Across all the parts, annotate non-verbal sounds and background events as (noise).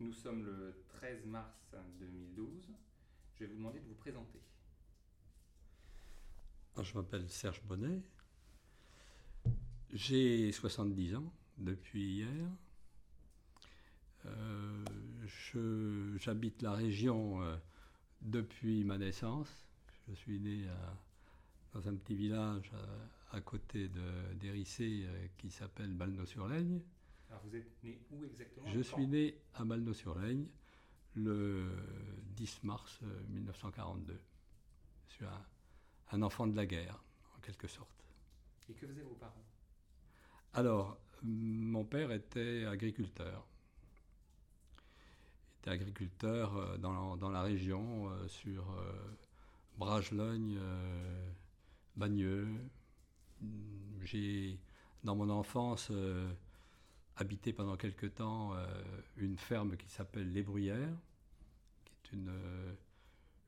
Nous sommes le 13 mars 2012. Je vais vous demander de vous présenter. je m'appelle Serge Bonnet. J'ai 70 ans depuis hier. Euh, j'habite la région euh, depuis ma naissance. Je suis né dans un petit village à, côté d'Hérissé euh, qui s'appelle Balneau-sur-Laigne. Alors vous êtes né où exactement Je suis né à Balneau-sur-Laigne le 10 mars 1942. Je suis un, enfant de la guerre, en quelque sorte. Et que faisaient vos parents? Alors, mon père était agriculteur. Il était agriculteur euh, dans, dans la région, euh, sur euh, Bragelogne, Bagneux. J'ai, dans mon enfance, habité pendant quelque temps une ferme qui s'appelle Les Bruyères, qui est une,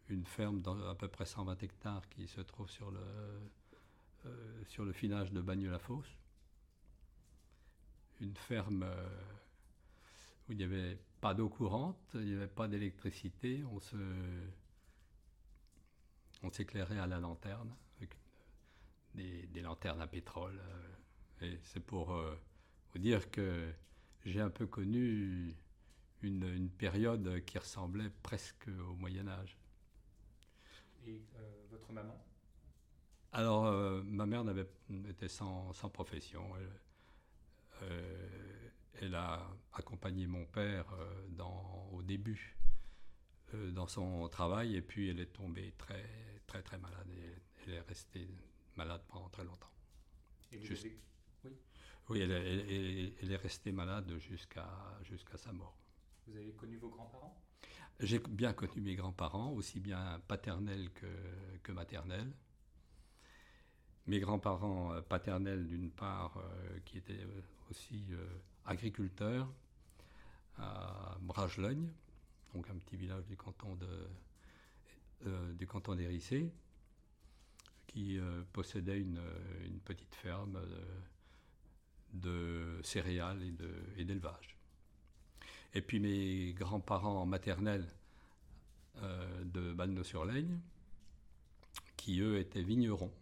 une ferme d'à peu près 120 hectares qui se trouve sur le, sur le finage de Bagneux-la-Fosse une ferme euh, où il n'y avait pas d'eau courante, il n'y avait pas d'électricité, on se on s'éclairait à la lanterne avec des, lanternes à pétrole. Euh, et c'est pour euh, dire que j'ai un peu connu une, période qui ressemblait presque au Moyen Âge. Et votre maman? Alors, ma mère n'avait, était sans, sans profession. Euh, elle a accompagné mon père euh, dans, au début euh, dans son travail et puis elle est tombée très très très malade et elle est restée malade pendant très longtemps. Et vous avez... Oui, elle, elle, est restée malade jusqu'à jusqu'à sa mort. Vous avez connu vos grands-parents? J'ai bien connu mes grands-parents, aussi bien paternels que, que maternels. Mes grands-parents paternels d'une part, qui étaient aussi euh, agriculteur à Bragelogne, donc un petit village du canton de euh, du canton d'Hérissé, qui euh, possédait une, petite ferme de, céréales et d'élevage. Et, puis mes grands-parents maternels de Balneau-sur-Laigne, qui eux étaient vignerons.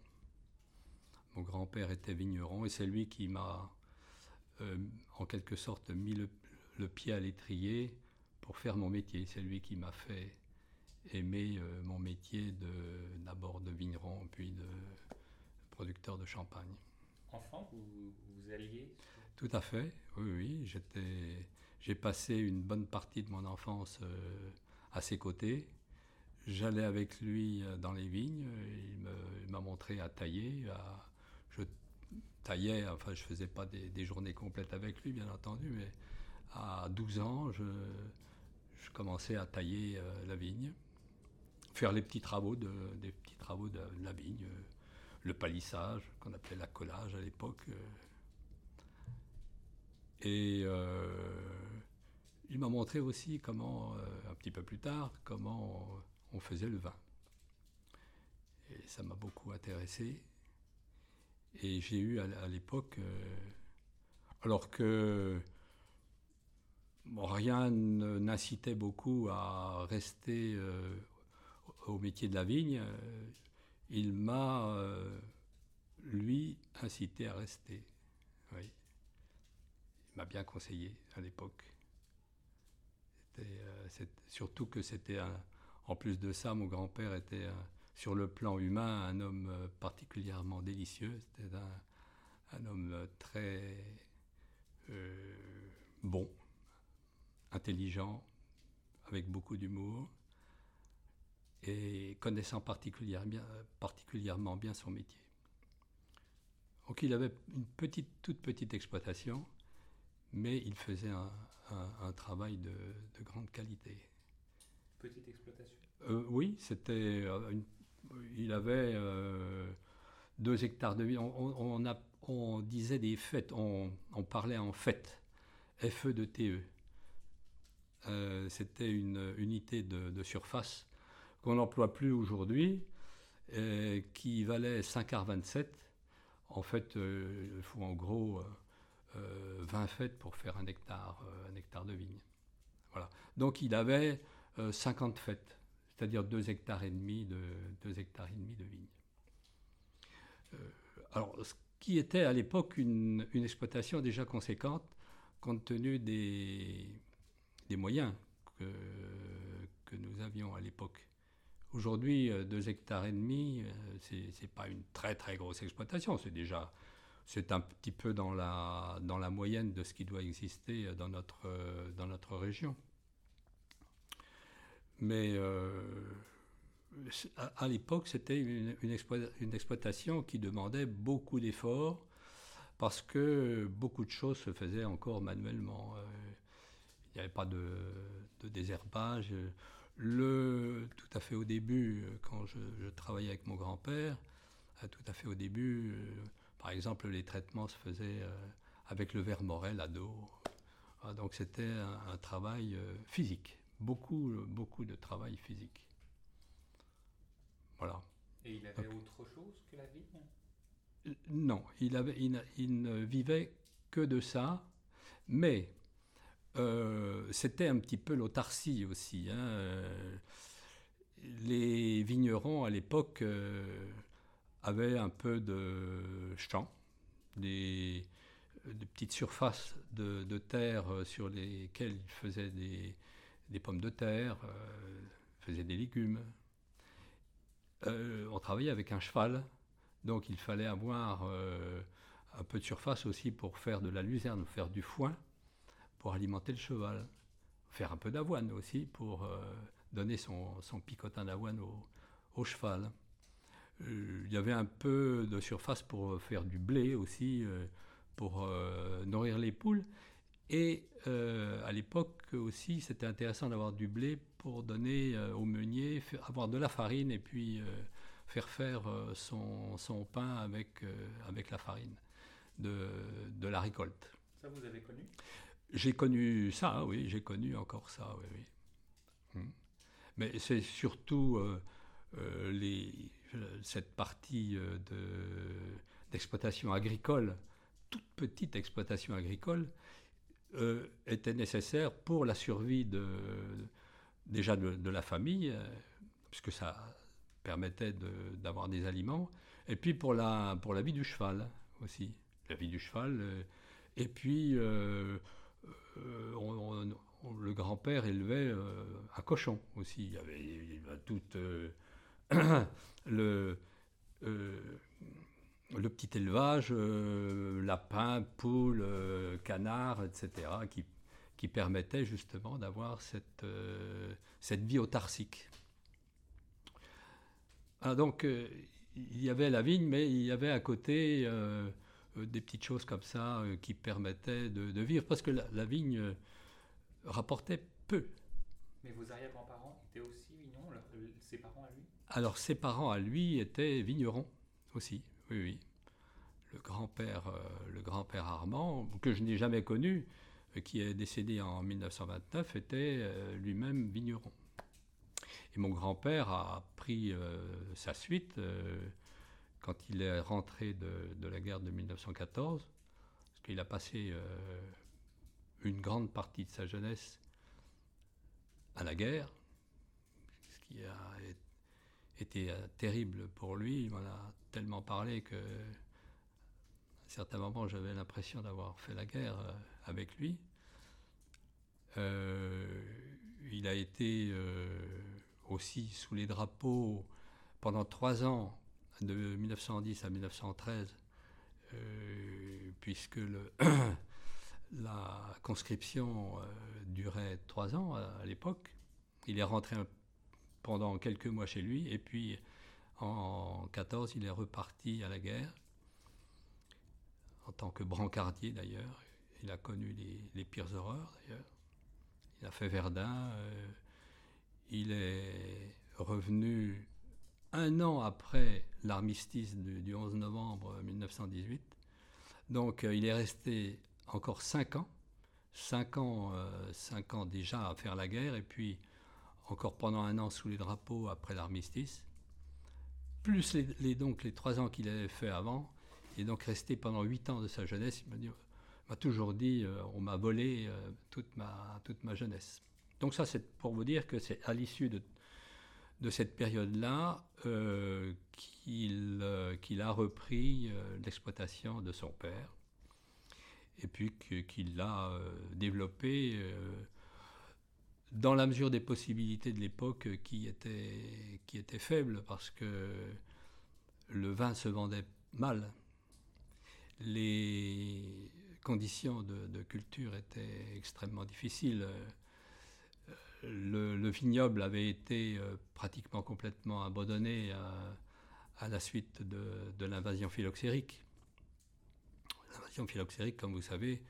Mon grand-père était vigneron et c'est lui qui m'a euh, en quelque sorte mis le, pied à l'étrier pour faire mon métier. C'est lui qui m'a fait aimer euh, mon métier d'abord de, vigneron, puis de producteur de champagne. Vous, alliez Tout à fait, oui, oui. J'étais, j'ai passé une bonne partie de mon enfance euh, à ses côtés. J'allais avec lui dans les vignes, il, m'a montré à tailler, je taillais, enfin je faisais pas des, journées complètes avec lui bien entendu, mais à 12 ans, je, commençais à tailler euh, la vigne, faire les petits travaux de, des petits travaux de, la vigne, euh, le palissage qu'on appelait la collage à l'époque. Euh. et il m'a montré aussi comment, un petit peu plus tard, comment on faisait le vin. Et ça m'a beaucoup intéressé. Et j'ai eu à, l'époque, euh, alors que rien n'incitait beaucoup à rester euh, au métier de la vigne, euh, il m'a, lui, incité à rester. Il m'a bien conseillé à l'époque. surtout que c'était, en plus de ça, mon grand-père était sur le plan humain, un homme euh, particulièrement délicieux. C'était un, homme euh, très euh, bon, intelligent, avec beaucoup d'humour et connaissant particulièrement bien, particulièrement bien son métier. Donc il avait une petite, toute petite exploitation, mais il faisait un, travail de, grande qualité. Petite exploitation Oui, c'était une il avait euh, deux hectares de vie. On, disait des fêtes, on, parlait en fêtes, FE de TE. Euh, c'était une unité de, surface qu'on n'emploie plus aujourd'hui, euh, qui valait 5,27 En fait, il faut en gros 20 fêtes pour faire un hectare, un hectare de vigne. Voilà. Donc il avait 50 fêtes, c'est-à-dire 2 hectares et demi de, 2 hectares et demi de vignes. alors, ce qui était à l'époque une, exploitation déjà conséquente, compte tenu des, moyens que nous avions à l'époque. Aujourd'hui, 2 hectares et demi, ce n'est pas une très très grosse exploitation, c'est déjà c'est un petit peu dans la, dans la moyenne de ce qui doit exister dans notre, dans notre région. Mais euh, à, l'époque, c'était une, une, exploitation qui demandait beaucoup d'efforts parce que beaucoup de choses se faisaient encore manuellement. Euh, il n'y avait pas de, de, désherbage. Le, tout à fait au début, quand je, je travaillais avec mon grand-père, tout à fait au début, par exemple, les traitements se faisaient euh, avec le verre morel à dos. Ah, donc c'était un, travail euh, physique, beaucoup, beaucoup de travail physique. Voilà. Et il avait autre chose que la vigne? Euh, Non, il, avait, il, ne vivait que de ça, mais c'était un petit peu l'autarcie aussi. Hein. Les vignerons à l'époque avait un peu de champs, des, petites surfaces de, terre sur lesquelles il faisait des, pommes de terre, euh, faisait des légumes. Euh, on travaillait avec un cheval, donc il fallait avoir euh, un peu de surface aussi pour faire de la luzerne, faire du foin, pour alimenter le cheval, faire un peu d'avoine aussi pour donner son, picotin d'avoine au cheval. Euh, il y avait un peu de surface pour faire du blé aussi, euh, pour euh, nourrir les poules. Et à l'époque aussi, c'était intéressant d'avoir du blé pour donner aux meuniers, avoir de la farine et puis faire faire son, son, pain avec, avec la farine de, de, la récolte. Ça, vous avez connu? J'ai connu ça, oui, j'ai connu encore ça, oui. oui. Hmm. Mais c'est surtout les, cette partie euh, d'exploitation agricole, toute petite exploitation agricole, euh, était nécessaire pour la survie de, déjà de, la famille, euh, puisque ça permettait d'avoir des aliments, et puis pour la, pour la vie du cheval aussi, la vie du cheval. et puis, le grand-père élevait un cochon aussi. Il y avait, (clears throat) le, euh, le petit élevage, euh, lapins, poules, euh, canards, etc., qui, qui permettait justement d'avoir cette, cette vie autarcique. Ah, donc, il y avait la vigne, mais il y avait à côté des petites choses comme ça qui permettaient de, vivre, parce que la, vigne rapportait peu. Mais vos arrière-grands-parents étaient aussi vignons, ses parents à lui? Alors ses parents à lui étaient vignerons aussi, oui, oui. Le grand-père, euh, le grand-père Armand, que je n'ai jamais connu, euh, qui est décédé en 1929, était euh, lui-même vigneron. Et mon grand-père a pris sa suite quand il est rentré de, la guerre de 1914, parce qu'il a passé une grande partie de sa jeunesse à la guerre, ce qui a été euh, terrible pour lui. Il m'en a tellement parlé que, à un certain moment, j'avais l'impression d'avoir fait la guerre euh, avec lui. Euh, il a été aussi sous les drapeaux pendant trois ans, de 1910 à 1913, puisque le (coughs) la conscription durait trois ans à, l'époque. Il est rentré pendant quelques mois chez lui, et puis en 14, il est reparti à la guerre, en tant que brancardier d'ailleurs. Il a connu les, pires horreurs d'ailleurs. Il a fait Verdun. Euh, il est revenu un an après l'armistice du, 11 novembre 1918. Donc euh, il est resté encore cinq ans. Cinq ans, euh, cinq ans déjà à faire la guerre, et puis encore pendant un an sous les drapeaux après l'armistice, plus les, donc les trois ans qu'il avait fait avant, et donc resté pendant huit ans de sa jeunesse. Il m'a toujours dit, euh, on m'a volé toute, ma, toute ma jeunesse. Donc ça, c'est pour vous dire que c'est à l'issue de, de cette période-là euh, qu'il qu'il a repris l'exploitation de son père et puis qu'il l'a développé dans la mesure des possibilités de l'époque qui étaient, qui faibles parce que le vin se vendait mal. Les conditions de, culture étaient extrêmement difficiles. Le, vignoble avait été euh, pratiquement complètement abandonné à, la suite de, l'invasion phylloxérique. L'invasion phylloxérique, comme vous savez,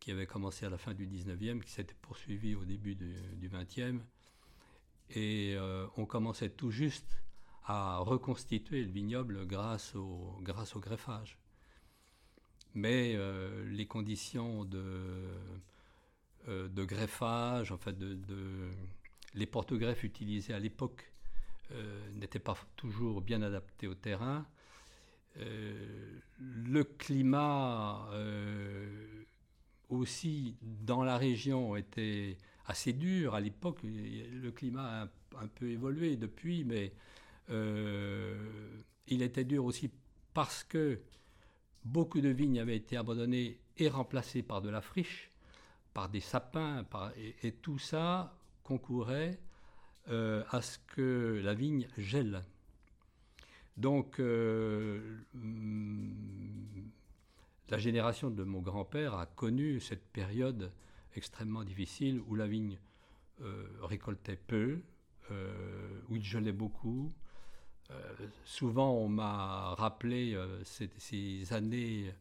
qui avait commencé à la fin du 19e, qui s'était poursuivie au début du, 20e. Et euh, on commençait tout juste à reconstituer le vignoble grâce au, greffage. Mais euh, les conditions de, de greffage, en fait, de, les porte-greffes utilisés à l'époque n'étaient pas toujours bien adaptés au terrain. le climat aussi dans la région était assez dur à l'époque. Le climat a un, peu évolué depuis, mais euh, il était dur aussi parce que beaucoup de vignes avaient été abandonnées et remplacées par de la friche, par des sapins, et, tout ça concourait euh, à ce que la vigne gèle. Donc, euh, la génération de mon grand-père a connu cette période extrêmement difficile où la vigne euh, récoltait peu, où il gelait beaucoup. Souvent, on m'a rappelé ces, années,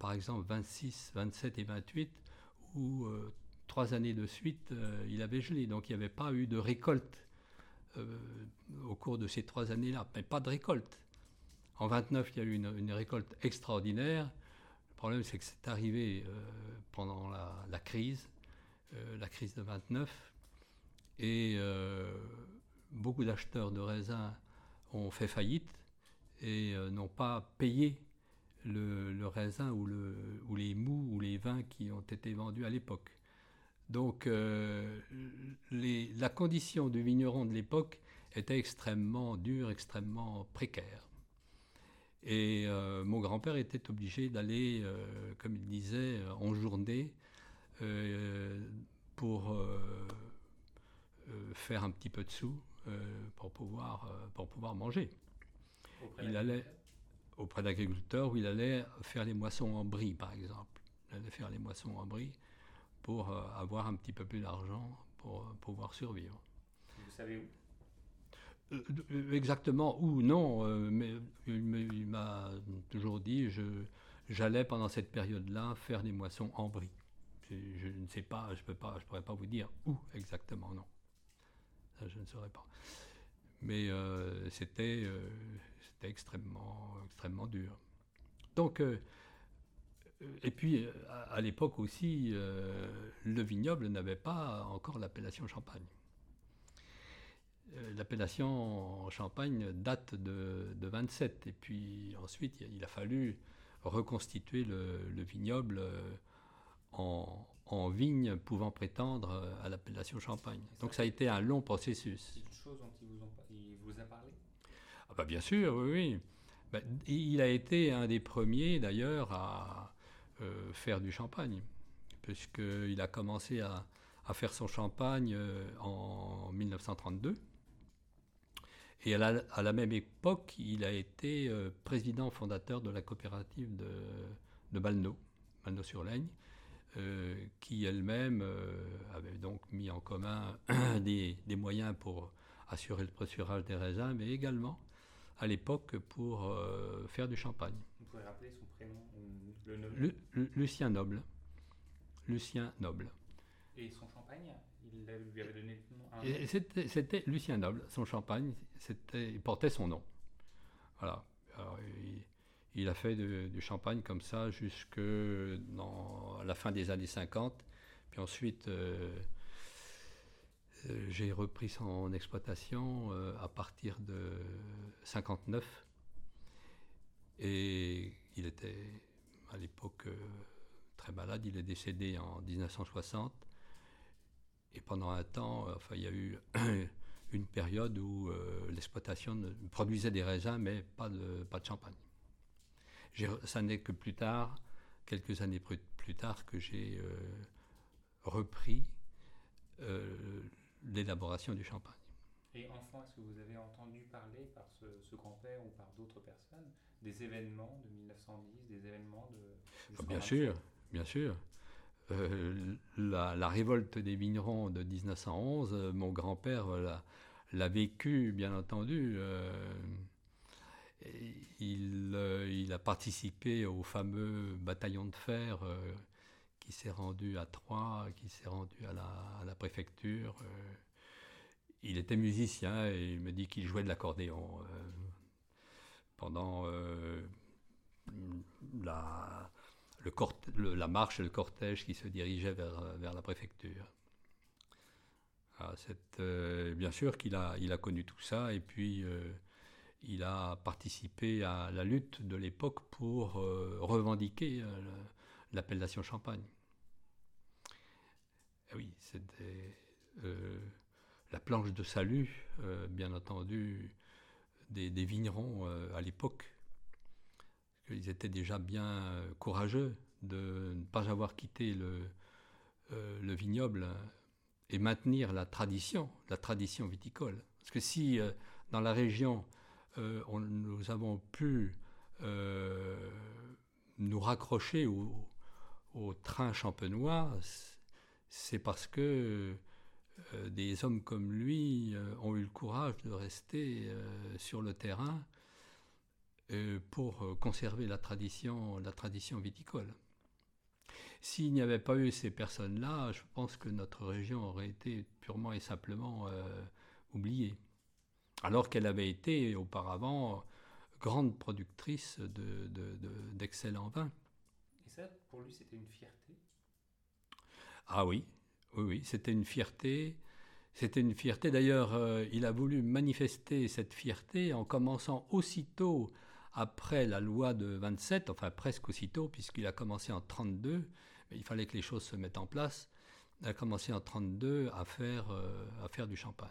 par exemple 26, 27 et 28, où trois années de suite, il avait gelé. Donc, il n'y avait pas eu de récolte au cours de ces trois années-là, mais pas de récolte. En 29, il y a eu une récolte extraordinaire. Le problème, c'est que c'est arrivé euh, pendant la, crise, euh, la crise de 29, et euh, beaucoup d'acheteurs de raisins ont fait faillite et n'ont pas payé le, raisin ou, le, ou, les mous ou les vins qui ont été vendus à l'époque. Donc la condition du vigneron de l'époque était extrêmement dure, extrêmement précaire. Et euh, mon grand-père était obligé d'aller, euh, comme il disait, en journée euh, pour faire un petit peu de sous pour, pouvoir, pour pouvoir manger. il allait auprès d'agriculteurs où il allait faire les moissons en brie, par exemple. Il allait faire les moissons en brie pour avoir un petit peu plus d'argent pour pouvoir survivre. Vous savez où? Euh, exactement ou non, euh, mais il m'a toujours dit je j'allais pendant cette période-là faire des moissons en brie. Je, ne sais pas, je je pourrais pas vous dire où exactement, non. Ça, je ne saurais pas. Mais euh, c'était extrêmement extrêmement dur. Donc et puis à l'époque aussi, le vignoble n'avait pas encore l'appellation champagne. Euh, l'appellation Champagne date de, de, 27. Et puis ensuite, il a fallu reconstituer le, vignoble euh, en, vigne pouvant prétendre à l'appellation Champagne. Donc ça a été un long processus. C'est une chose dont il vous, parlé ah bah Bien sûr, oui. oui. Ben, il a été un des premiers d'ailleurs à euh, faire du champagne, puisqu'il a commencé à, faire son champagne en 1932. Et à la, même époque, il a été euh, président fondateur de la coopérative de, de Balneau, Balneau-sur-Laigne, euh, qui elle-même euh, avait donc mis en commun (clears throat) des, moyens pour assurer le pressurage des raisins, mais également à l'époque pour faire du champagne. Vous pouvez rappeler son prénom le nom Lucien Noble. Lucien Noble. Et son champagne Il lui avait donné c'était Lucien Noble, son champagne, il portait son nom. Voilà. il, a fait du champagne comme ça jusque dans la fin des années 50. Puis ensuite, euh, euh, j'ai repris son exploitation euh, à partir de 59. Et il était à l'époque très malade. Il est décédé en 1960. Et pendant un temps, enfin, il y a eu (clears throat) une période où l'exploitation produisait des raisins, mais pas de, pas de champagne. Ça n'est que plus tard, quelques années plus, tard, que j'ai repris l'élaboration du champagne. Et enfin, est-ce que vous avez entendu parler par ce, grand-père ou par d'autres personnes des événements de 1910, des événements de... Bien sûr, bien sûr. Euh, la, révolte des vignerons de 1911, euh, mon grand-père l'a vécu, bien entendu. Euh, il, il, a participé au fameux bataillon de fer qui s'est rendu à Troyes, qui s'est rendu à la, préfecture il était musicien et il me dit qu'il jouait de l'accordéon euh, pendant euh, la, la marche et le cortège qui se dirigeait vers, la préfecture. Ah, euh, bien sûr qu'il a, a connu tout ça et puis il a participé à la lutte de l'époque pour revendiquer l'appellation Champagne. Eh oui, c'était la planche de salut, euh, bien entendu, des, vignerons euh, à l'époque. Ils étaient déjà bien euh, courageux de ne pas avoir quitté le, le vignoble et maintenir la tradition, la tradition viticole. Parce que si dans la région, nous avons pu nous raccrocher au, au train champenois, c'est parce que euh, des hommes comme lui euh, ont eu le courage de rester euh, sur le terrain pour conserver la tradition, viticole. S'il n'y avait pas eu ces personnes-là, je pense que notre région aurait été purement et simplement oubliée. Alors qu'elle avait été auparavant grande productrice d'excellents de, vins. Et ça, pour lui, c'était une fierté? Ah oui, oui, oui, c'était une fierté. C'était une fierté. D'ailleurs, euh, il a voulu manifester cette fierté en commençant aussitôt après la loi de 27, enfin presque aussitôt, puisqu'il a commencé en 32. Mais il fallait que les choses se mettent en place. Il a commencé en 32 à faire, euh, à faire du champagne.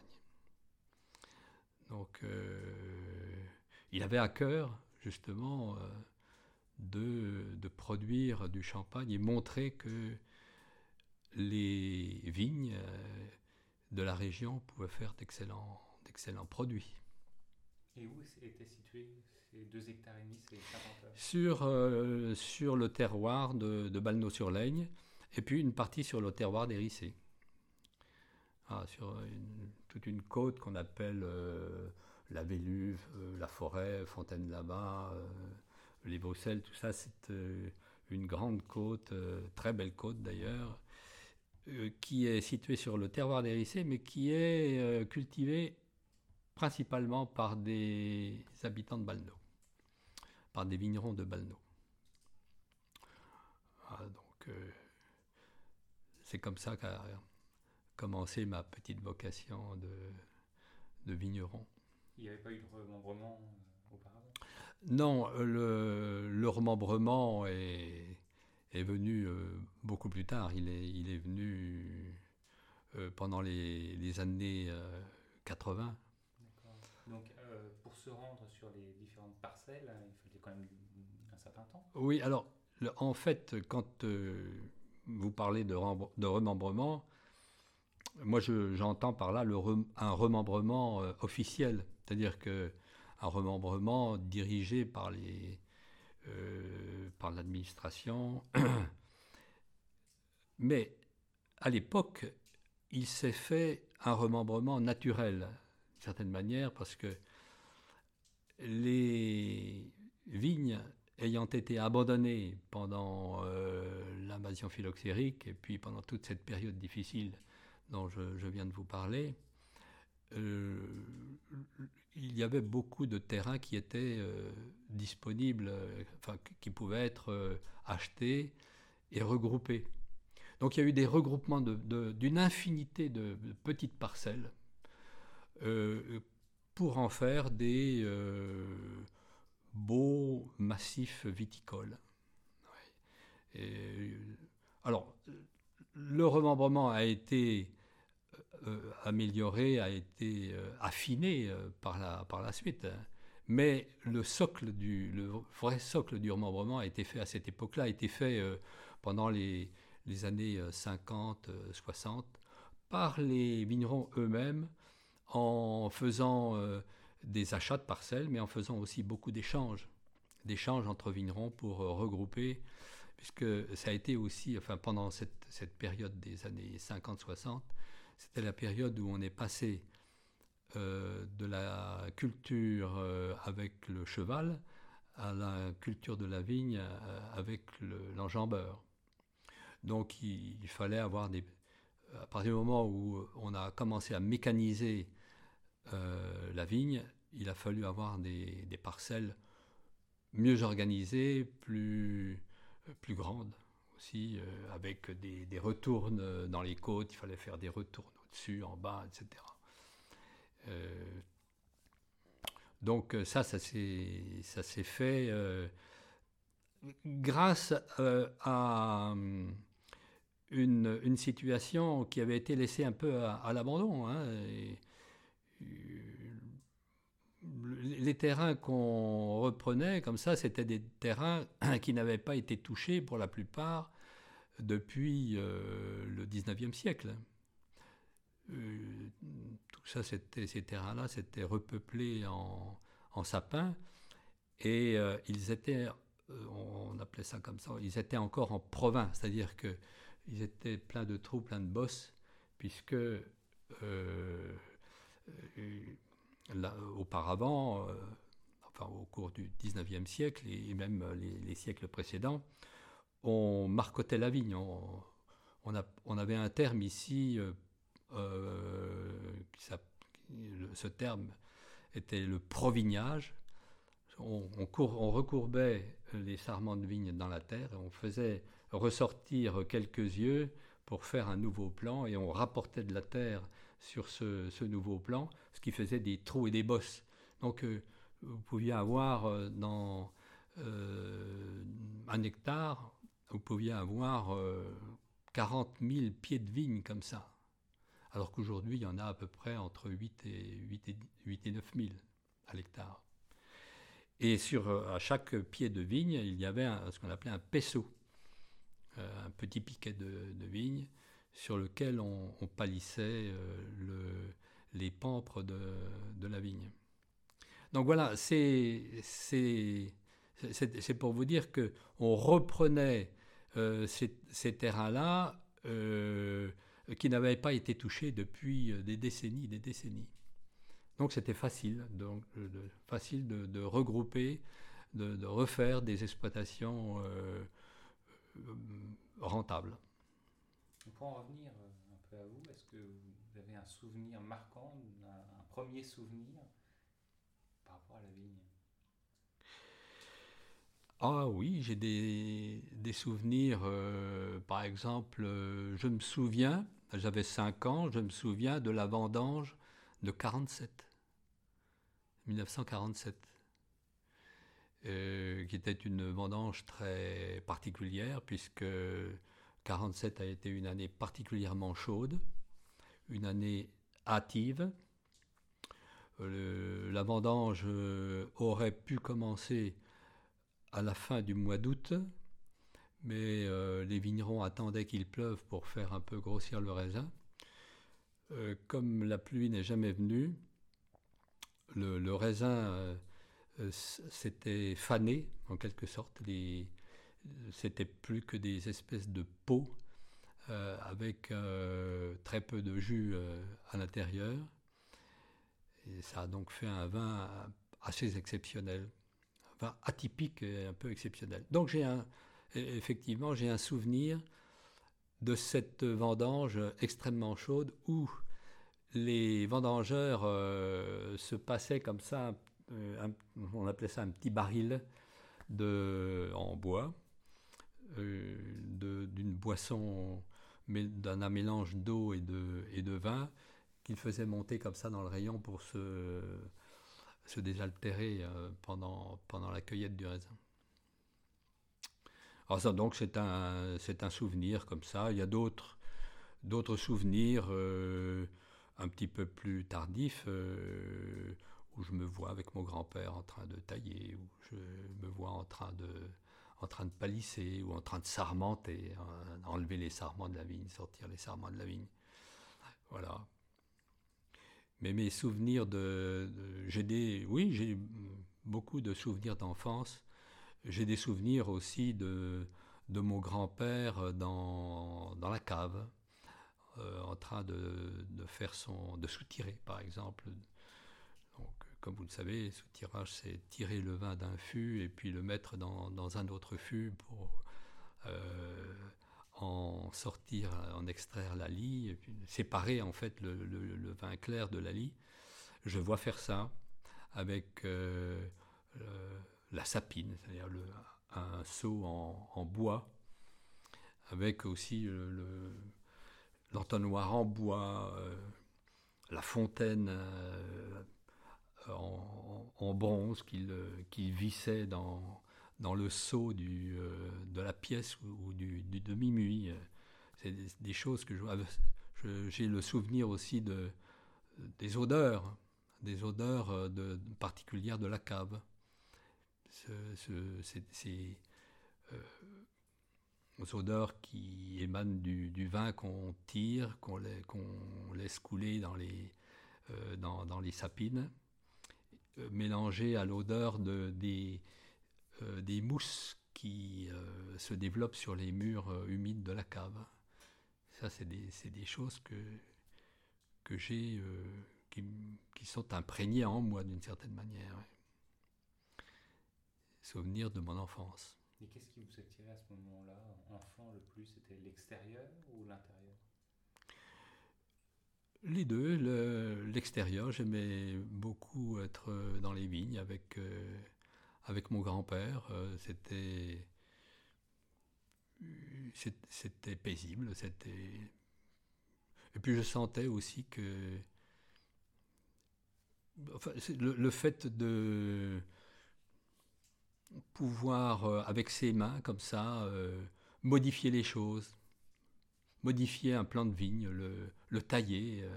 Donc, euh, il avait à cœur, justement, de, de, produire du champagne et montrer que les vignes euh, de la région pouvaient faire d'excellents, d'excellents produits. Et où étaient situés ces 2 hectares et demi, ces 50 sur, euh, sur le terroir de, de sur laigne et puis une partie sur le terroir d'Hérissé. Ah, sur toute une côte qu'on appelle euh, la Véluve, la forêt, Fontaine-là-bas, les Bruxelles, tout ça, c'est une grande côte, très belle côte d'ailleurs, qui est situé sur le terroir d'Hérissé, mais qui est euh, cultivé principalement par des habitants de Balneau, par des vignerons de Balneau. Ah, donc, euh, c'est comme ça qu'a commencé ma petite vocation de, de vigneron. Il n'y avait pas eu de remembrement auparavant? Non, le, le remembrement est est venu euh, beaucoup plus tard. Il est, il est venu euh, pendant les, les années 80. Euh, Donc, pour se rendre sur les différentes parcelles, il fallait quand même un certain temps Oui, alors, en fait, quand vous parlez de, de remembrement, moi j'entends par là le un remembrement officiel, c'est-à-dire que un remembrement dirigé par les, euh, par l'administration. (clears throat) Mais à l'époque, il s'est fait un remembrement naturel, d'une certaine manière, parce que les vignes ayant été abandonnées pendant euh, l'invasion phylloxérique et puis pendant toute cette période difficile dont je, viens de vous parler, euh, il y avait beaucoup de terrains qui étaient euh, disponibles, euh, qui pouvaient être euh, achetés et regroupés. Donc il y a eu des regroupements d'une infinité de, petites parcelles pour en faire des beaux massifs viticoles. alors, le remembrement a été amélioré, a été affiné par, la, par la suite. Mais le socle du, le vrai socle du remembrement a été fait à cette époque-là, a été fait pendant les, les années 50, 60 par les vignerons eux-mêmes en faisant des achats de parcelles, mais en faisant aussi beaucoup d'échanges, d'échanges entre vignerons pour regrouper puisque ça a été aussi, enfin pendant cette, cette période des années 50-60, c'était la période où on est passé euh, de la culture euh, avec le cheval à la culture de la vigne euh, avec l'enjambeur. Donc il, fallait avoir des... À partir du moment où on a commencé à mécaniser la vigne, il a fallu avoir des, des parcelles mieux organisées, plus plus grande aussi, euh, avec des, des, retournes dans les côtes, il fallait faire des retournes au-dessus, en bas, etc. Euh, donc euh, ça, ça s'est fait grâce à une, une, situation qui avait été laissée un peu à, l'abandon. Hein, les terrains qu'on reprenait comme ça, c'était des terrains (coughs) qui n'avaient pas été touchés pour la plupart depuis euh, le 19e siècle. Euh, tout ça, ces terrains-là, c'était repeuplé en, en sapins et euh, ils étaient, on appelait ça comme ça, ils étaient encore en province, c'est-à-dire qu'ils étaient pleins de trous, pleins de bosses, puisque auparavant, enfin au cours du 19e siècle et même les, siècles précédents, on marcotait la vigne. On, on avait un terme ici, euh, ce terme était le provignage. On, recourbait les sarments de vigne dans la terre et on faisait ressortir quelques yeux pour faire un nouveau plan et on rapportait de la terre sur ce, nouveau plan, ce qui faisait des trous et des bosses. Donc euh, vous pouviez avoir euh, dans euh, un hectare, vous pouviez avoir 40 000 pieds de vigne comme ça. Alors qu'aujourd'hui, il y en a à peu près entre 8 et, 8 et, 8 et 9 000 à l'hectare. Et sur, à chaque pied de vigne, il y avait ce qu'on appelait un peso, un petit piquet de, de vigne sur lequel on, palissait euh, le, les pampres de, de, la vigne. Donc voilà, c'est pour vous dire que on reprenait euh, ces, ces terrains-là euh, qui n'avaient pas été touchés depuis des décennies, des décennies. Donc c'était facile, donc de, facile de, regrouper, de, refaire des exploitations rentables. Pour en revenir euh, un peu à vous, est-ce que vous avez un souvenir marquant, un, premier souvenir par rapport à la vigne? Ah oui, j'ai des, souvenirs. Euh, par exemple, euh, je me souviens, j'avais 5 ans, je me souviens de la vendange de 47, 1947, qui était une vendange très particulière puisque 47 a été une année particulièrement chaude, une année hâtive. Euh, la vendange euh, aurait pu commencer à la fin du mois d'août, mais euh, les vignerons attendaient qu'il pleuve pour faire un peu grossir le raisin. comme la pluie n'est jamais venue, le, raisin s'était fané en quelque sorte. C'était plus que des espèces de pots euh, avec euh, très peu de jus euh, à l'intérieur. Et ça a donc fait un vin assez exceptionnel, un atypique et un peu exceptionnel. Donc j'ai un, effectivement, j'ai un souvenir de cette vendange extrêmement chaude où les vendangeurs se passaient comme ça, on appelait ça un petit baril de, en bois, euh, d'une boisson, d'un mélange d'eau et de, et de vin qu'il faisait monter comme ça dans le rayon pour se, se désaltérer euh, pendant, pendant la cueillette du raisin. Alors ça, donc, c'est un, c'est un souvenir comme ça. Il y a d'autres, d'autres souvenirs. Euh, un petit peu plus tardif, où je me vois avec mon grand-père en train de tailler, où je me vois en train de, en train de palisser ou en train de sarmenter, enlever les sarments de la vigne, sortir les sarments de la vigne. Voilà. Mais mes souvenirs de, j'ai des, oui, j'ai beaucoup de souvenirs d'enfance. J'ai des souvenirs aussi de, de mon grand-père dans, dans la cave, euh, en train de, de, faire son, de soutirer, par exemple. Donc, comme vous le savez, soutirage, c'est tirer le vin d'un fût et puis le mettre dans, dans un autre fût pour euh, en sortir, en extraire la lie, séparer en fait le, vin clair de la lie. Je vois faire ça avec euh, la sapine, c'est-à-dire un seau en, bois, avec aussi l'entonnoir en bois, euh, la fontaine euh, en, en, bronze qu'il vissait dans, dans le seau euh, de la pièce ou, du, demi-muit. C'est des, choses que j'ai le souvenir aussi de, des odeurs, des odeurs euh, particulières de la cave. ces euh, odeurs qui émanent du, vin qu'on tire, qu'on laisse couler dans les, sapines, mélangées à l'odeur de, des, euh, des mousses qui euh, se développent sur les murs euh, humides de la cave. Ça, c'est des, des, choses que, que j'ai, qui, qui, sont imprégnées en moi d'une certaine manière. Souvenirs de mon enfance. Et qu'est-ce qui vous attirait à ce moment-là, enfant le plus? C'était l'extérieur ou l'intérieur? Les deux. L'extérieur, j'aimais beaucoup être dans les vignes avec avec mon grand-père. Euh, c'était paisible, et puis je sentais aussi que le, fait de pouvoir euh, avec ses mains comme ça euh, modifier les choses, modifier un plan de vigne, le tailler,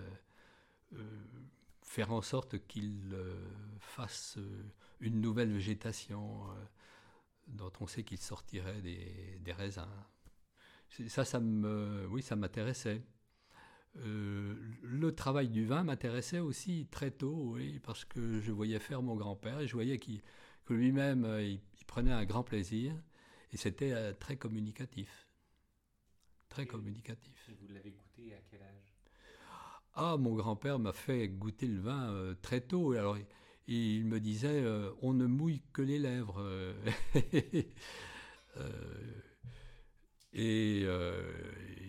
faire en sorte qu'il fasse une nouvelle végétation euh, dont on sait qu'il sortirait des, raisins. Ça, ça me, oui, ça m'intéressait. Euh, le travail du vin m'intéressait aussi très tôt, oui, parce que je voyais faire mon grand-père et je voyais qu'il, que lui-même, euh, il, prenait un grand plaisir et c'était très communicatif. Très communicatif. vous l'avez goûté à quel âge? Ah, mon grand-père m'a fait goûter le vin très tôt. Alors, il me disait euh, on ne mouille que les lèvres. (laughs) Euh, et euh,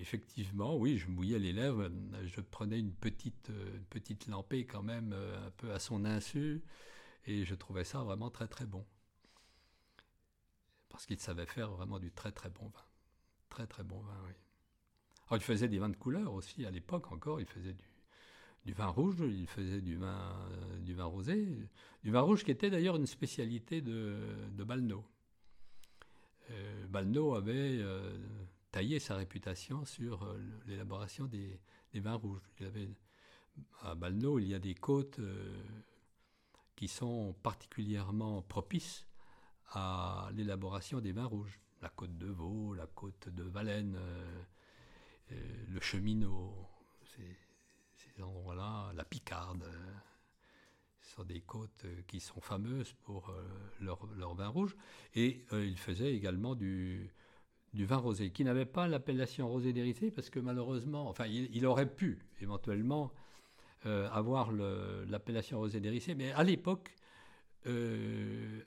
effectivement, oui, je mouillais les lèvres. Je prenais une petite, petite lampée quand même, un peu à son insu, et je trouvais ça vraiment très très bon. Parce qu'il savait faire vraiment du très très bon vin. Très très bon vin, oui. Alors il faisait des vins de couleur aussi à l'époque encore. Il faisait du, du vin rouge, il faisait du vin, euh, du vin rosé, du vin rouge qui était d'ailleurs une spécialité de, de Balneau. Euh, Balneau avait euh, taillé sa réputation sur l'élaboration des, vins rouges. Il avait, à Balneau, il y a des côtes qui sont particulièrement propices à l'élaboration des vins rouges. La côte de Vaux, la côte de Valenne, le cheminot. Endroits-là, la Picarde, euh, sont des côtes euh, qui sont fameuses pour euh, leur, vin rouge. Et il faisait également du, vin rosé, qui n'avait pas l'appellation rosé d'Érythrée, parce que malheureusement, enfin, il, aurait pu éventuellement avoir l'appellation rosé d'Érythrée, mais à l'époque, le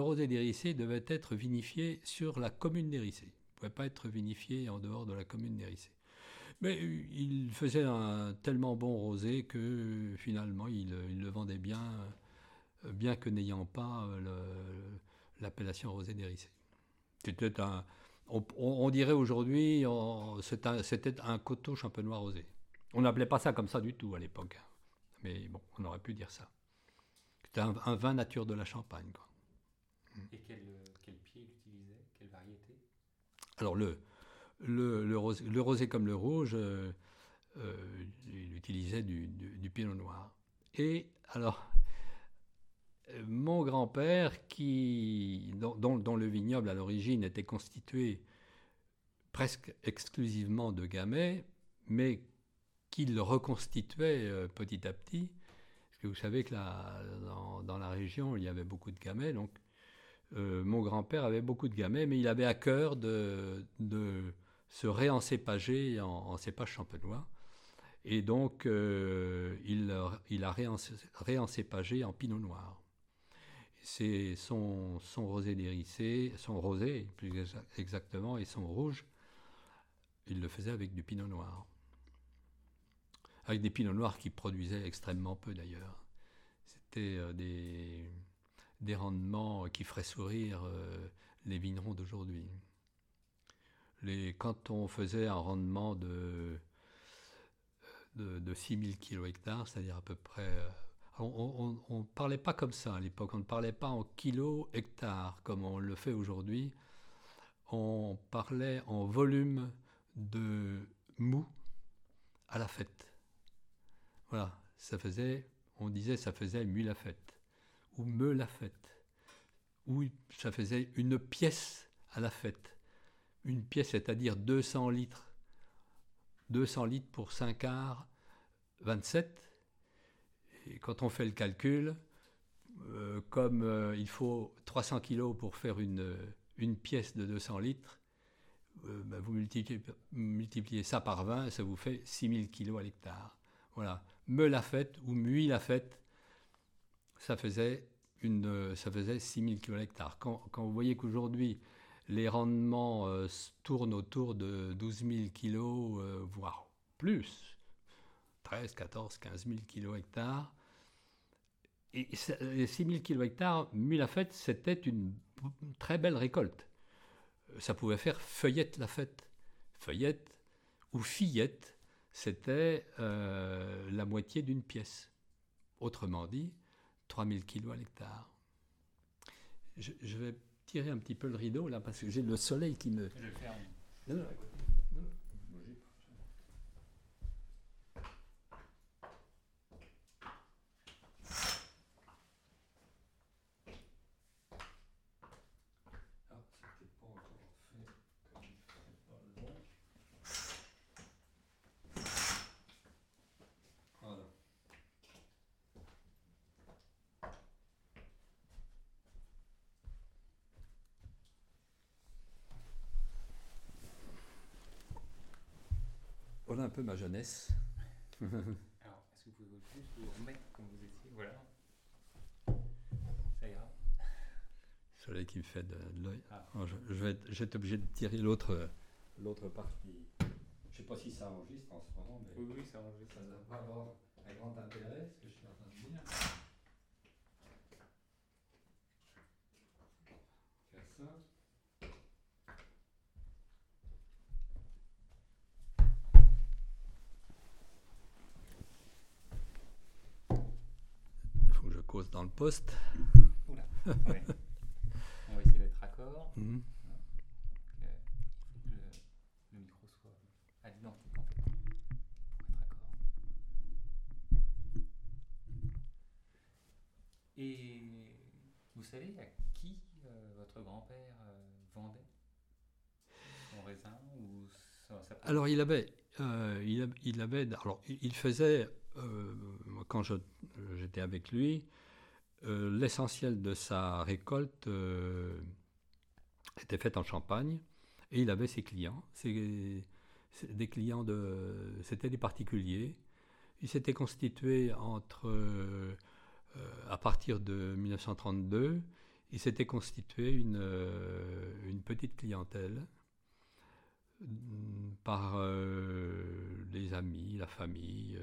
rosé d'Érythrée devait être vinifié sur la commune d'Érythrée. Il ne pouvait pas être vinifié en dehors de la commune d'Érythrée. Mais il faisait un tellement bon rosé que finalement il, le vendait bien, bien que n'ayant pas l'appellation rosé d'Érissé. C'était un, on, dirait aujourd'hui, c'était un, coteau champenois rosé. On n'appelait pas ça comme ça du tout à l'époque. Mais bon, on aurait pu dire ça. C'était un, vin nature de la Champagne. Quoi. Et quel, quel pied il utilisait? Quelle variété? Alors le, le, rosé, comme le rouge, euh, il utilisait du, pinot noir. Et alors, mon grand-père, qui, dont, dont, le vignoble à l'origine était constitué presque exclusivement de gamay, mais qu'il reconstituait euh, petit à petit. Parce que vous savez que là, dans, la région, il y avait beaucoup de gamay. Donc, euh, mon grand-père avait beaucoup de gamay, mais il avait à cœur de se réencépager en, cépage champenois. Et donc, euh, il, a réencépagé en pinot noir. C'est son, rosé d'hérissé, son rosé plus exactement, et son rouge, il le faisait avec du pinot noir avec des pinots noirs qui produisaient extrêmement peu d'ailleurs. C'était euh, des, des rendements qui feraient sourire euh, les vignerons d'aujourd'hui. Quand on faisait un rendement de, de, de 6000 kg hectares, c'est-à-dire à peu près... Euh, on ne parlait pas comme ça à l'époque, on ne parlait pas en kilos hectares comme on le fait aujourd'hui. On parlait en volume de mou à la fête. Voilà, ça faisait, on disait ça faisait mu la fête, ou me la fête, ou ça faisait une pièce à la fête. Une pièce, c'est-à-dire 200 litres. 200 litres pour 5 quarts, 27. Et quand on fait le calcul, euh, comme euh, il faut 300 kilos pour faire une, une pièce de 200 litres, euh, ben, vous multipliez, ça par 20, ça vous fait 6000 kilos à l'hectare. Voilà me la fête ou mui la fête, ça faisait, une, ça faisait 6000 kg hectare. Quand, quand vous voyez qu'aujourd'hui, les rendements euh, tournent autour de 12 000 kg, voire plus, 13, 14, 15 000 kg hectare. Et 6 000 kg hectare, mue la fête, c'était une très belle récolte. Ça pouvait faire feuillette la fête. Feuillette ou fillette, c'était euh, la moitié d'une pièce. Autrement dit, 3000 kilos à l'hectare. Je, vais tirer un petit peu le rideau là parce que j'ai le soleil qui me. Je le Voilà un peu ma jeunesse. (laughs) Alors, est-ce que vous pouvez juste vous remettre comme vous étiez? Voilà. Ça ira. Le soleil qui me fait de, l'œil. Ah. Je, je, vais être, obligé de tirer l'autre, l'autre partie. Je ne sais pas si ça enregistre en ce moment, mais oui, oui, ça enregistre. Ça va avoir un grand intérêt, ce que je suis en train de dire. Faire ça. Dans le poste. Oula. (laughs) On va essayer d'être raccord. Faut que le, micro soit à l'identique en fait, pour être raccord. Et vous savez à qui euh, votre grand-père euh, vendait son raisin ou Alors il avait, euh, il, il, avait, alors il faisait quand j'étais avec lui, euh, l'essentiel de sa récolte euh, était fait en Champagne et il avait ses clients. des clients de, c'était des particuliers. Il s'était constitué entre, euh, à partir de 1932, il s'était constitué une, une petite clientèle par les amis, la famille.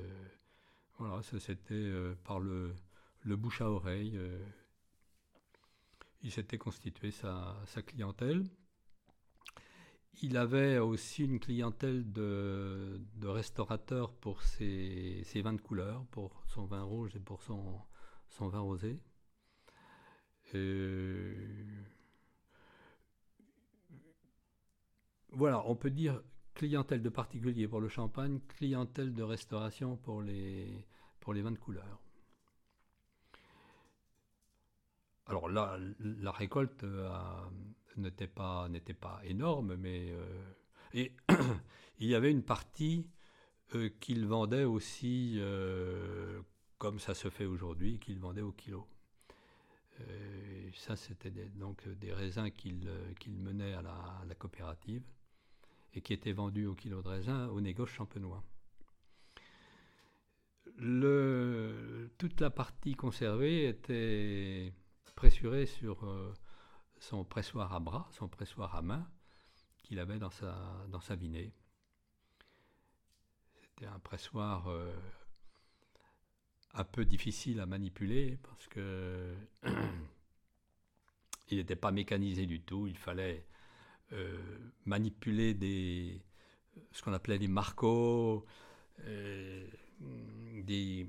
voilà, c'était par le le bouche à oreille. Euh, il s'était constitué sa, clientèle. Il avait aussi une clientèle de, restaurateurs pour ses, vins de couleur, pour son vin rouge et pour son, vin rosé. voilà, on peut dire clientèle de particuliers pour le champagne, clientèle de restauration pour les vins de couleur. Alors là, la récolte n'était pas, énorme, mais et (clears throat) il y avait une partie euh, qu'il vendait aussi, euh, comme ça se fait aujourd'hui, qu'il vendait au kilo. Euh, ça, c'était donc des raisins qu'il menait à la, coopérative et qui étaient vendus au kilo de raisin au négoce champenois. Toute la partie conservée était pressurée sur son pressoir à bras, son pressoir à main, qu'il avait dans sa, dans vinée. C'était un pressoir euh, un peu difficile à manipuler parce que (clears throat) il n'était pas mécanisé du tout. Il fallait euh, manipuler des, ce qu'on appelait des marcos, euh, des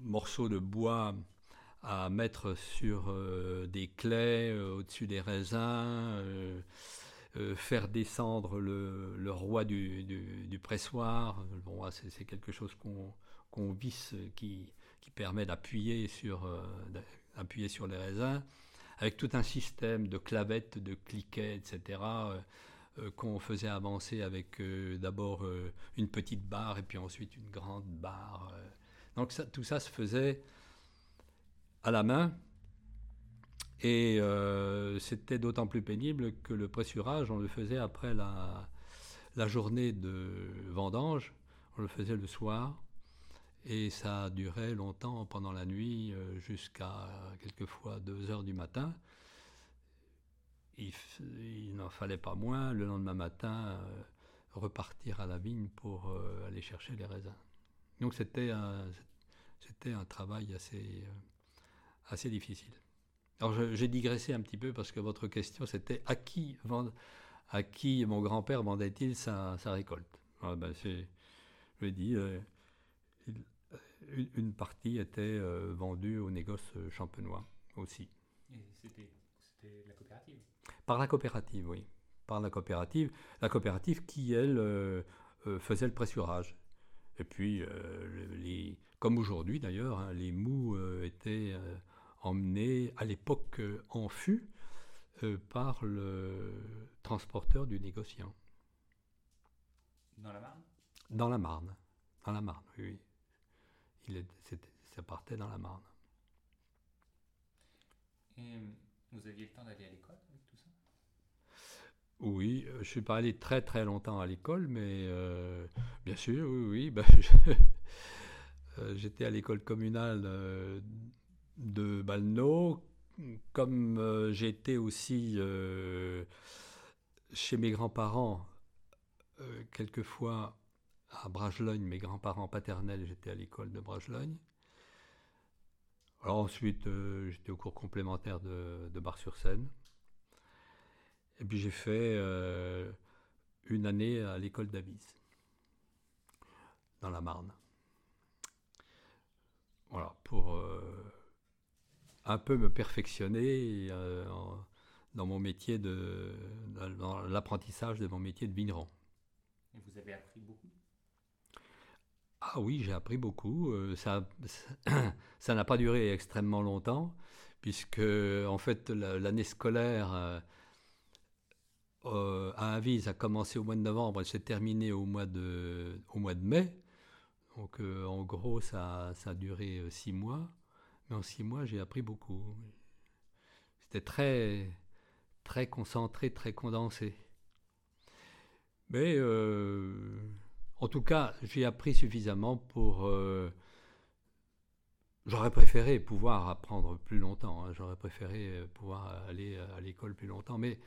morceaux de bois à mettre sur des clés au-dessus des raisins. Euh, faire descendre le, roi du, pressoir. Bon, c'est quelque chose qu'on visse qui, permet d'appuyer sur, euh, sur les raisins, avec tout un système de clavettes, de cliquets, etc., euh, qu'on faisait avancer avec d'abord une petite barre et puis ensuite une grande barre. Donc tout ça se faisait à la main et euh, c'était d'autant plus pénible que le pressurage, on le faisait après la, journée de vendange, on le faisait le soir, et ça durait longtemps pendant la nuit, euh, jusqu'à quelquefois 2 heures du matin. Il, n'en fallait pas moins le lendemain matin euh, repartir à la vigne pour aller chercher les raisins. Donc c'était un travail assez, assez difficile. Alors j'ai digressé un petit peu parce que votre question c'était à qui, à qui mon grand-père vendait-il sa, récolte? Ah ben Je lui ai dit, euh, une, partie était euh, vendue au négoce champenois aussi. C'était la coopérative? Par la coopérative, oui. Par la coopérative. La coopérative qui, elle, euh, faisait le pressurage. Et puis, les, comme aujourd'hui d'ailleurs, hein, les mous étaient emmené à l'époque euh, en fût euh, par le transporteur du négociant. Dans la Marne? Dans la Marne. Dans la Marne, oui. Il est, ça partait dans la Marne. Et vous aviez le temps d'aller à l'école avec tout ça? Oui, euh, je ne suis pas allé très très longtemps à l'école, mais bien sûr, oui, oui. Ben, (laughs) j'étais à l'école communale de Balno, comme euh, j'étais aussi euh, chez mes grands-parents, euh, quelquefois à Bragelogne, mes grands-parents paternels, j'étais à l'école de Bragelogne. Ensuite, j'étais au cours complémentaire de, Bar-sur-Seine. Et puis j'ai fait une année à l'école d'Avise, dans la Marne. Voilà, pour un peu me perfectionner euh, dans mon métier de dans l'apprentissage de mon métier de vigneron. Et vous avez appris beaucoup? Ah oui, j'ai appris beaucoup. Euh, ça (clears throat) ça n'a pas duré extrêmement longtemps puisque en fait l'année scolaire euh, à Avise a commencé au mois de novembre, elle s'est terminée au mois de au mois de mai. Donc en gros ça, ça a duré six mois. Mais en six mois, j'ai appris beaucoup. C'était très, très concentré, très condensé. Mais euh, en tout cas, j'ai appris suffisamment pour... Euh, j'aurais préféré pouvoir apprendre plus longtemps. Hein. J'aurais préféré pouvoir aller à l'école plus longtemps. Mais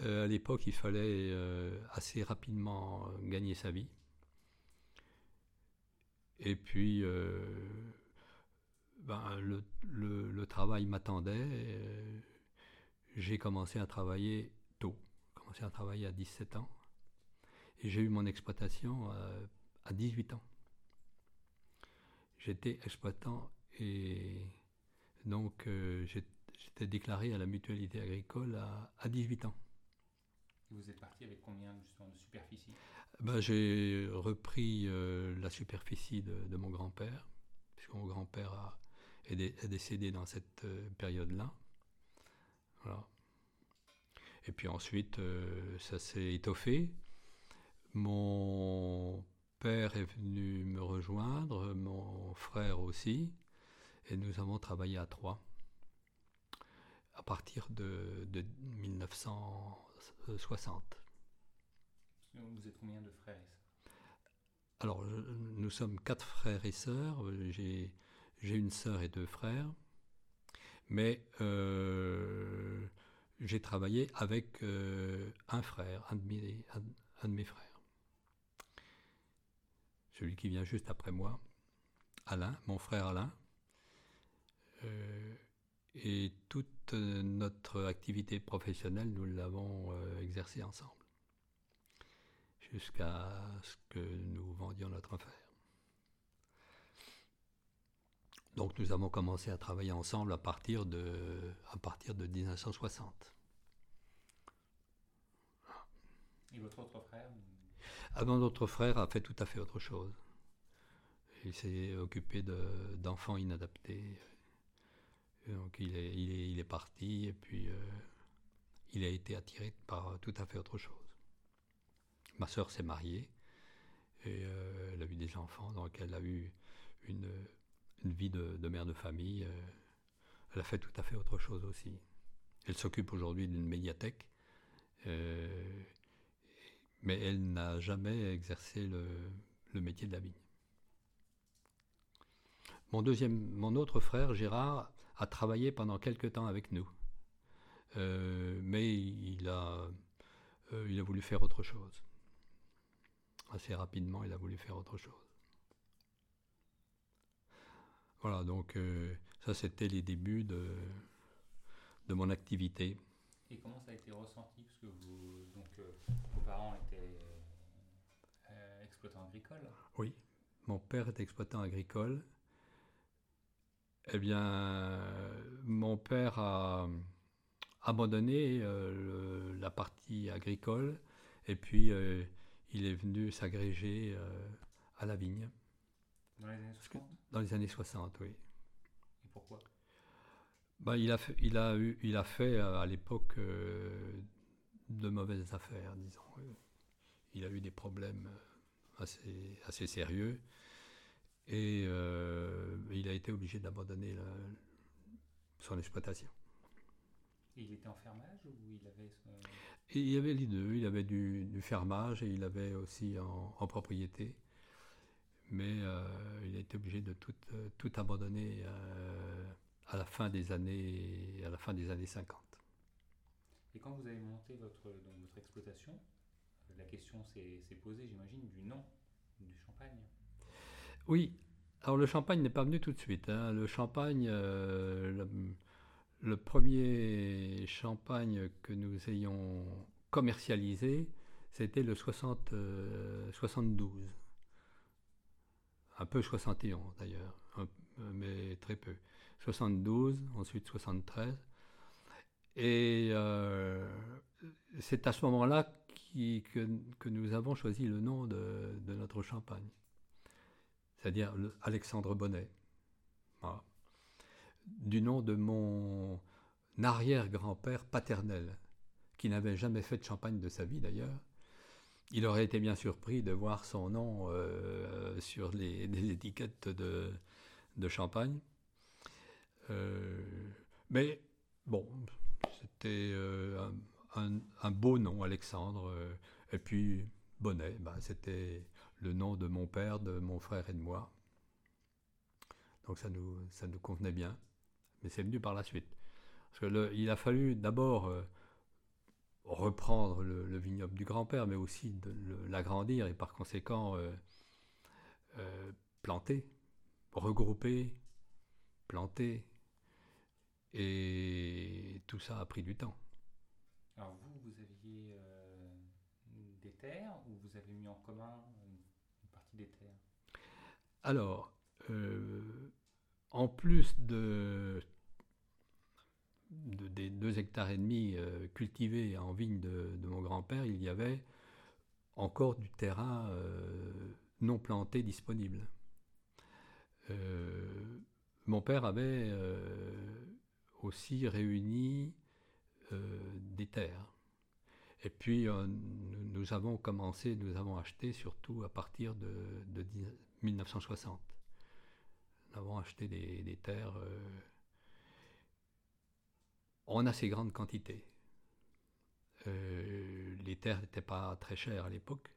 euh, à l'époque, il fallait assez rapidement gagner sa vie. Et puis ben, le, le, travail m'attendait. Euh, j'ai commencé à travailler tôt. J'ai commencé à travailler à 17 ans. Et j'ai eu mon exploitation euh, à 18 ans. J'étais exploitant et donc euh, j'étais déclaré à la mutualité agricole à, à 18 ans. vous êtes parti avec combien justement de superficie? Ben, J'ai repris euh, la superficie de, mon grand-père, puisque mon grand-père est, décédé dans cette euh, période-là. Voilà. Et puis ensuite, euh, ça s'est étoffé. Mon père est venu me rejoindre, mon frère aussi, et nous avons travaillé à trois à partir de, de 1960. Vous êtes combien de frères et sœurs? Alors, nous sommes quatre frères et sœurs. J'ai, une sœur et deux frères. Mais euh, j'ai travaillé avec euh, un frère, un de, mes, un, de, mes, frères. Celui qui vient juste après moi, Alain, mon frère Alain. Euh, et toute notre activité professionnelle, nous l'avons exercée ensemble jusqu'à ce que nous vendions notre affaire. Donc nous avons commencé à travailler ensemble à partir de, à partir de 1960. Et votre autre frère ah, Mon autre frère a fait tout à fait autre chose. Il s'est occupé d'enfants inadaptés. Donc il est, il, est, il est, parti et puis euh, il a été attiré par tout à fait autre chose. Ma sœur s'est mariée et euh, elle a eu des enfants, donc elle a eu une, vie de, mère de famille. Euh, elle a fait tout à fait autre chose aussi. Elle s'occupe aujourd'hui d'une médiathèque, euh, mais elle n'a jamais exercé le, métier de la vigne. Mon, deuxième, mon autre frère, Gérard, a travaillé pendant quelque temps avec nous. mais il a, il a voulu faire autre chose assez rapidement, il a voulu faire autre chose. Voilà, donc euh, ça c'était les débuts de, de mon activité. Et comment ça a été ressenti? Parce que vous, donc, euh, vos parents étaient euh, exploitants agricoles Oui, mon père était exploitant agricole. Eh bien, mon père a abandonné la partie agricole et puis il est venu s'agréger à la vigne. Dans les années 60 Dans les années 60, oui. Et pourquoi? Bah, il, a fait, il, a eu, il a fait euh, à l'époque euh, de mauvaises affaires, disons. Il a eu des problèmes assez, assez sérieux et il a été obligé d'abandonner son exploitation. Et il était en fermage ou il avait il y avait les deux. Il avait du, fermage et il avait aussi en, propriété. Mais euh, il a été obligé de tout, euh, tout abandonner euh, à, la fin des années, à la fin des années 50. Et quand vous avez monté votre, votre exploitation, la question s'est posée, j'imagine, du nom du champagne. Oui. Alors le champagne n'est pas venu tout de suite. Hein. Le champagne, le premier champagne que nous ayons commercialisé, c'était le 60, 72. Un peu 71 d'ailleurs, mais très peu. 72, ensuite 73. Et euh, c'est à ce moment-là que, nous avons choisi le nom de, notre champagne, c'est-à-dire Alexandre Bonnet. Du nom de mon arrière-grand-père paternel, qui n'avait jamais fait de champagne de sa vie d'ailleurs. Il aurait été bien surpris de voir son nom euh, sur les, (laughs) étiquettes de, champagne. Euh, mais bon, c'était euh, un, beau nom, Alexandre. et puis Bonnet, bah, c'était le nom de mon père, de mon frère et de moi. Donc ça nous, ça nous convenait bien mais c'est venu par la suite. Parce que il a fallu d'abord reprendre le, vignoble du grand-père, mais aussi l'agrandir et par conséquent euh, euh, planter, regrouper, planter. Et tout ça a pris du temps. Alors vous, vous aviez des terres ou vous avez mis en commun une partie des terres? Alors, en plus de des deux hectares et demi euh, cultivés en vigne de, mon grand-père, il y avait encore du terrain euh, non planté disponible. mon père avait aussi réuni des terres. Et puis nous, avons commencé, nous avons acheté surtout à partir de, 1960. Nous avons acheté des, terres en assez grande quantité. Euh, les terres n'étaient pas très chères à l'époque.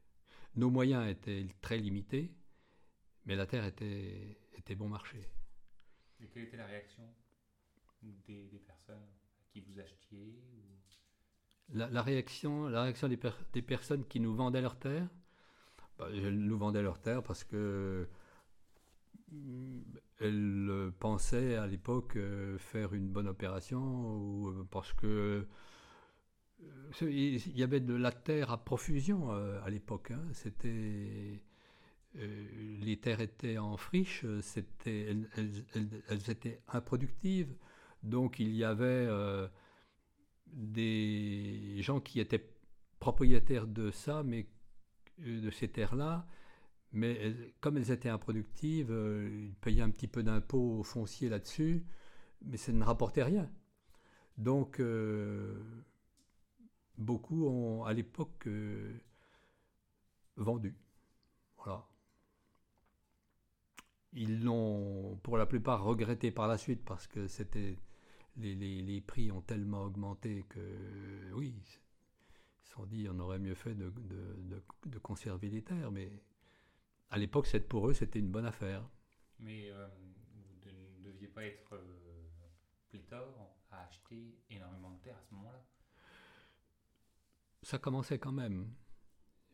Nos moyens étaient très limités, mais la terre était, était bon marché. Et quelle était la réaction des, personnes qui vous achetiez la, réaction, la réaction des, des, personnes qui nous vendaient leurs terres, bah, elles nous vendaient leurs terres parce que elle euh, pensait à l'époque euh, faire une bonne opération ou euh, parce que il y avait de la terre à profusion à l'époque. Hein. C'était les terres étaient en friche, elles, étaient improductives, donc il y avait des gens qui étaient propriétaires de ça, mais de ces terres-là, mais comme elles étaient improductives, euh, ils payaient un petit peu d'impôts fonciers là-dessus, mais ça ne rapportait rien. Donc, euh, beaucoup ont à l'époque euh, vendu. Voilà. Ils l'ont pour la plupart regretté par la suite parce que c'était les, prix ont tellement augmenté que oui, ils se sont dit on aurait mieux fait de, de conserver les terres, mais à l'époque, pour eux, c'était une bonne affaire. Mais euh, vous ne deviez pas être euh, pléthore à acheter énormément de terres à ce moment-là Ça commençait quand même.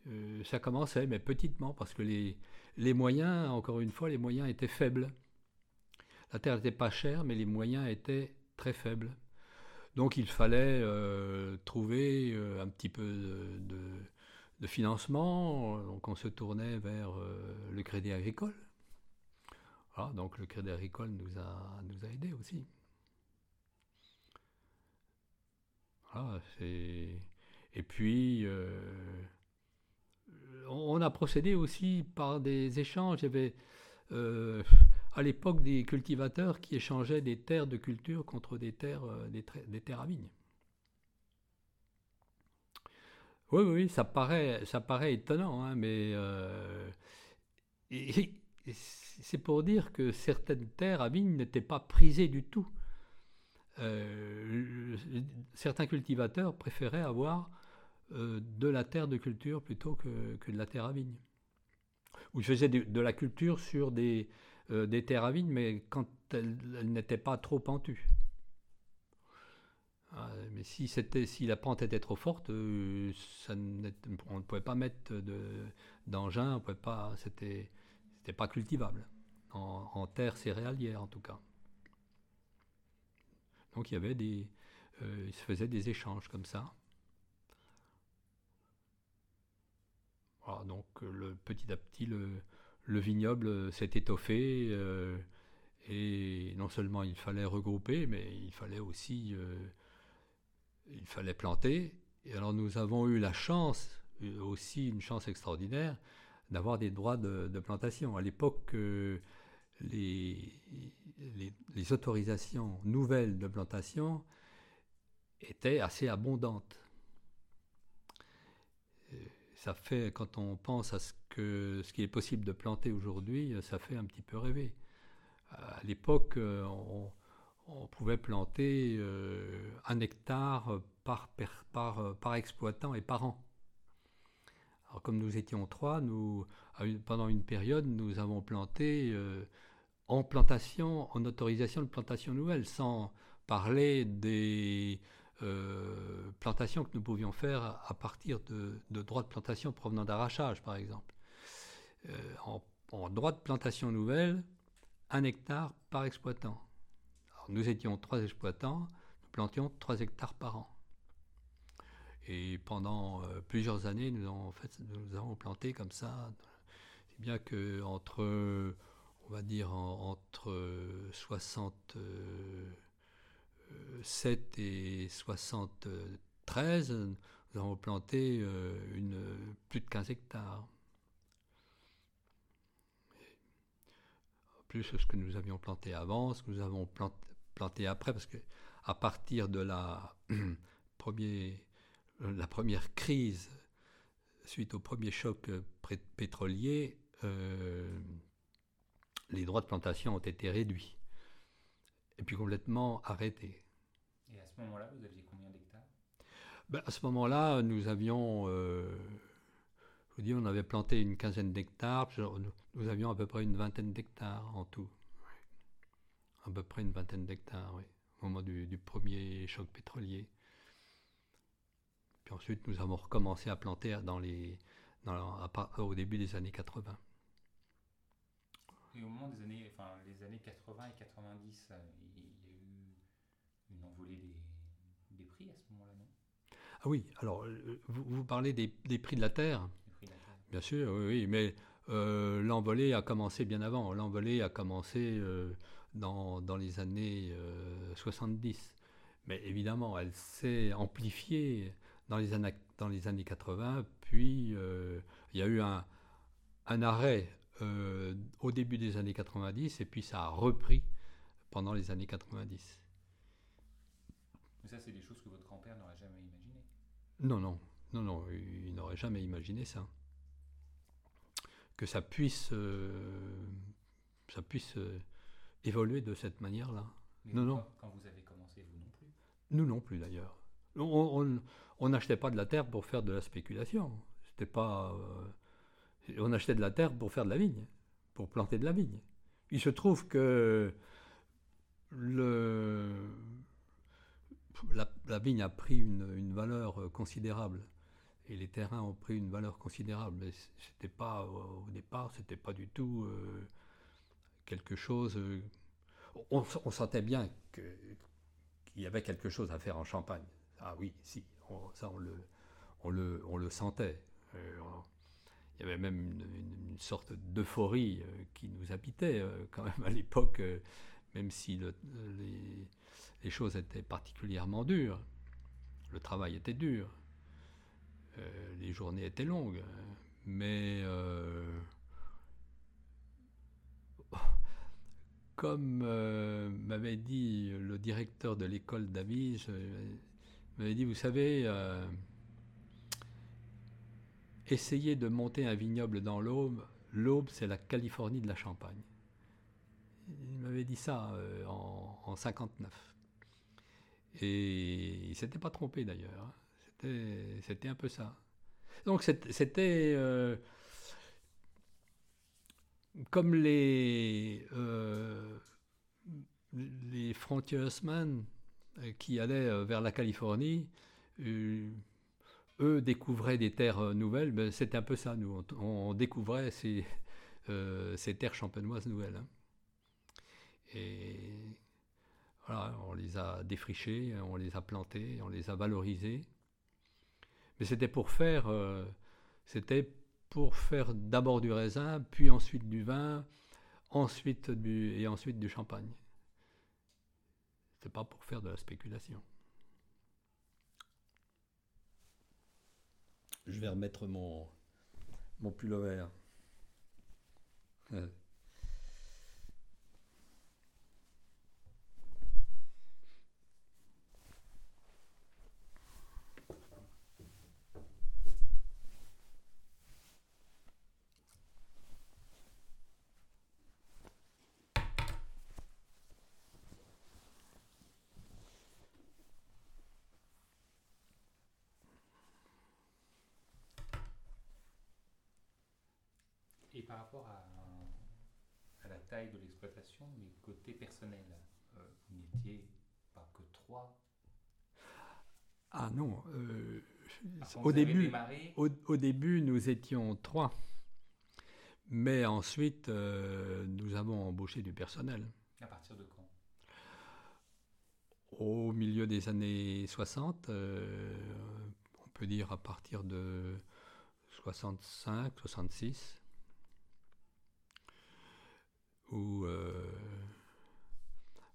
Euh, ça commençait, mais petitement, parce que les, les moyens, encore une fois, les moyens étaient faibles. La terre n'était pas chère, mais les moyens étaient très faibles. Donc il fallait trouver un petit peu de de financement, donc on se tournait vers euh, le crédit agricole. Donc le crédit agricole nous a, nous a aidés aussi. et puis, euh, on a procédé aussi par des échanges. Il y avait euh, à l'époque des cultivateurs qui échangeaient des terres de culture contre des terres, des, des terres à vigne. Oui, oui, ça paraît, ça paraît étonnant, hein, mais euh, c'est pour dire que certaines terres à vigne n'étaient pas prisées du tout. Euh, certains cultivateurs préféraient avoir euh, de la terre de culture plutôt que, de la terre à vigne. Ou ils faisaient de, la culture sur des, des terres à vigne, mais quand elles n'étaient pas trop pentues. Ah, mais si, si la pente était trop forte, euh, on ne pouvait pas mettre d'engin, c'était, c'était pas cultivable, en, terre céréalière en tout cas. Donc il y avait des, euh, se faisait des échanges comme ça. Donc le, petit à petit, le, le vignoble s'est étoffé. Euh, et non seulement il fallait regrouper, mais il fallait aussi il fallait planter. Et alors nous avons eu la chance, euh, aussi une chance extraordinaire, d'avoir des droits de, plantation. À l'époque, euh, les, autorisations nouvelles de plantation étaient assez abondantes. Euh, ça fait, quand on pense à ce, que, qui est possible de planter aujourd'hui, ça fait un petit peu rêver. À l'époque, on, on pouvait planter euh, un hectare par, par, exploitant et par an. Alors comme nous étions trois, pendant une période, nous avons planté euh, en plantation, en autorisation de plantation nouvelle, sans parler des euh, plantations que nous pouvions faire à partir de, droits de plantation provenant d'arrachage, par exemple. en, en droit de plantation nouvelle, un hectare par exploitant nous étions trois exploitants, nous plantions trois hectares par an. Et pendant euh, plusieurs années, nous avons, planté comme ça. C'est bien que entre, on va dire entre 60, 7 et 73, nous avons planté plus de 15 hectares. Plus ce que nous avions planté avant, ce que nous avons planté, après, parce que à partir de la, (clears throat) premier, la première crise suite au premier choc pétrolier, les droits de plantation ont été réduits et puis complètement arrêtés. Et à ce moment-là, vous aviez combien d'hectares? Ben, À ce moment-là, nous avions, euh, je vous dis, on avait planté une quinzaine d'hectares, nous avions à peu près une vingtaine d'hectares en tout. À peu près une vingtaine d'hectares, oui, au moment du, premier choc pétrolier. Puis ensuite, nous avons recommencé à planter dans les, dans, au début des années 80. Et au moment des années, enfin, les années 80 et 90, euh, il y a eu une envolée des, des prix à ce moment-là, non? Ah oui, alors euh, vous, vous parlez des, des, prix de la terre prix de la terre. Bien sûr, oui, oui mais euh, l'envolée a commencé bien avant. L'envolée a commencé dans, dans, les années 70. Mais évidemment, elle s'est amplifiée dans les, années, dans les années 80, puis il y a eu un, un arrêt euh, au début des années 90 et puis ça a repris pendant les années 90. Mais ça, c'est des choses que votre grand-père n'aurait jamais imaginées. Non, non, non, non, il n'aurait jamais imaginé ça. Que ça puisse, euh, ça puisse euh, évoluer de cette manière-là. Non, non. Quand vous avez commencé, vous non plus Nous non plus d'ailleurs. On n'achetait pas de la terre pour faire de la spéculation. C'était pas on achetait de la terre pour faire de la vigne, pour planter de la vigne. Il se trouve que le, la, vigne a pris une, valeur considérable et les terrains ont pris une valeur considérable. C'était pas au départ, c'était pas du tout euh, quelque chose. Euh, on, sentait bien qu'il y avait quelque chose à faire en Champagne. Ah oui, si, ça on le, on le, on le sentait. Euh, il y avait même une, sorte d'euphorie euh, qui nous habitait quand même à l'époque, même si les, choses étaient particulièrement dures. Le travail était dur, les journées étaient longues, mais (laughs) comme m'avait dit le directeur de l'école d'Avige, m'avait dit, vous savez, essayer de monter un vignoble dans l'Aube, l'Aube c'est la Californie de la Champagne. Il m'avait dit ça euh, en, en 59. Et il s'était pas trompé d'ailleurs. Hein. C'était un peu ça. Donc c'était euh, comme les, euh, les frontiersmen qui allaient vers la Californie eux découvraient des terres euh, nouvelles, ben, c'était un peu ça, nous. On, découvrait ces, euh, ces, terres champenoises nouvelles. Hein. Et voilà, on les a défrichées, on les a plantées, on les a valorisées. Mais c'était pour faire, euh, c'était pour faire d'abord du raisin, puis ensuite du vin, ensuite du, et ensuite du champagne. C'était pas pour faire de la spéculation. Je vais remettre mon, mon pull vert. par rapport à, la taille de l'exploitation, mais côté personnel, euh, vous n'étiez pas que trois Ah non. Euh, au, début, au, début, nous étions trois. Mais ensuite, euh, nous avons embauché du personnel. À partir de quand? Au milieu des années 60, on peut dire à partir de 65, 66 où euh,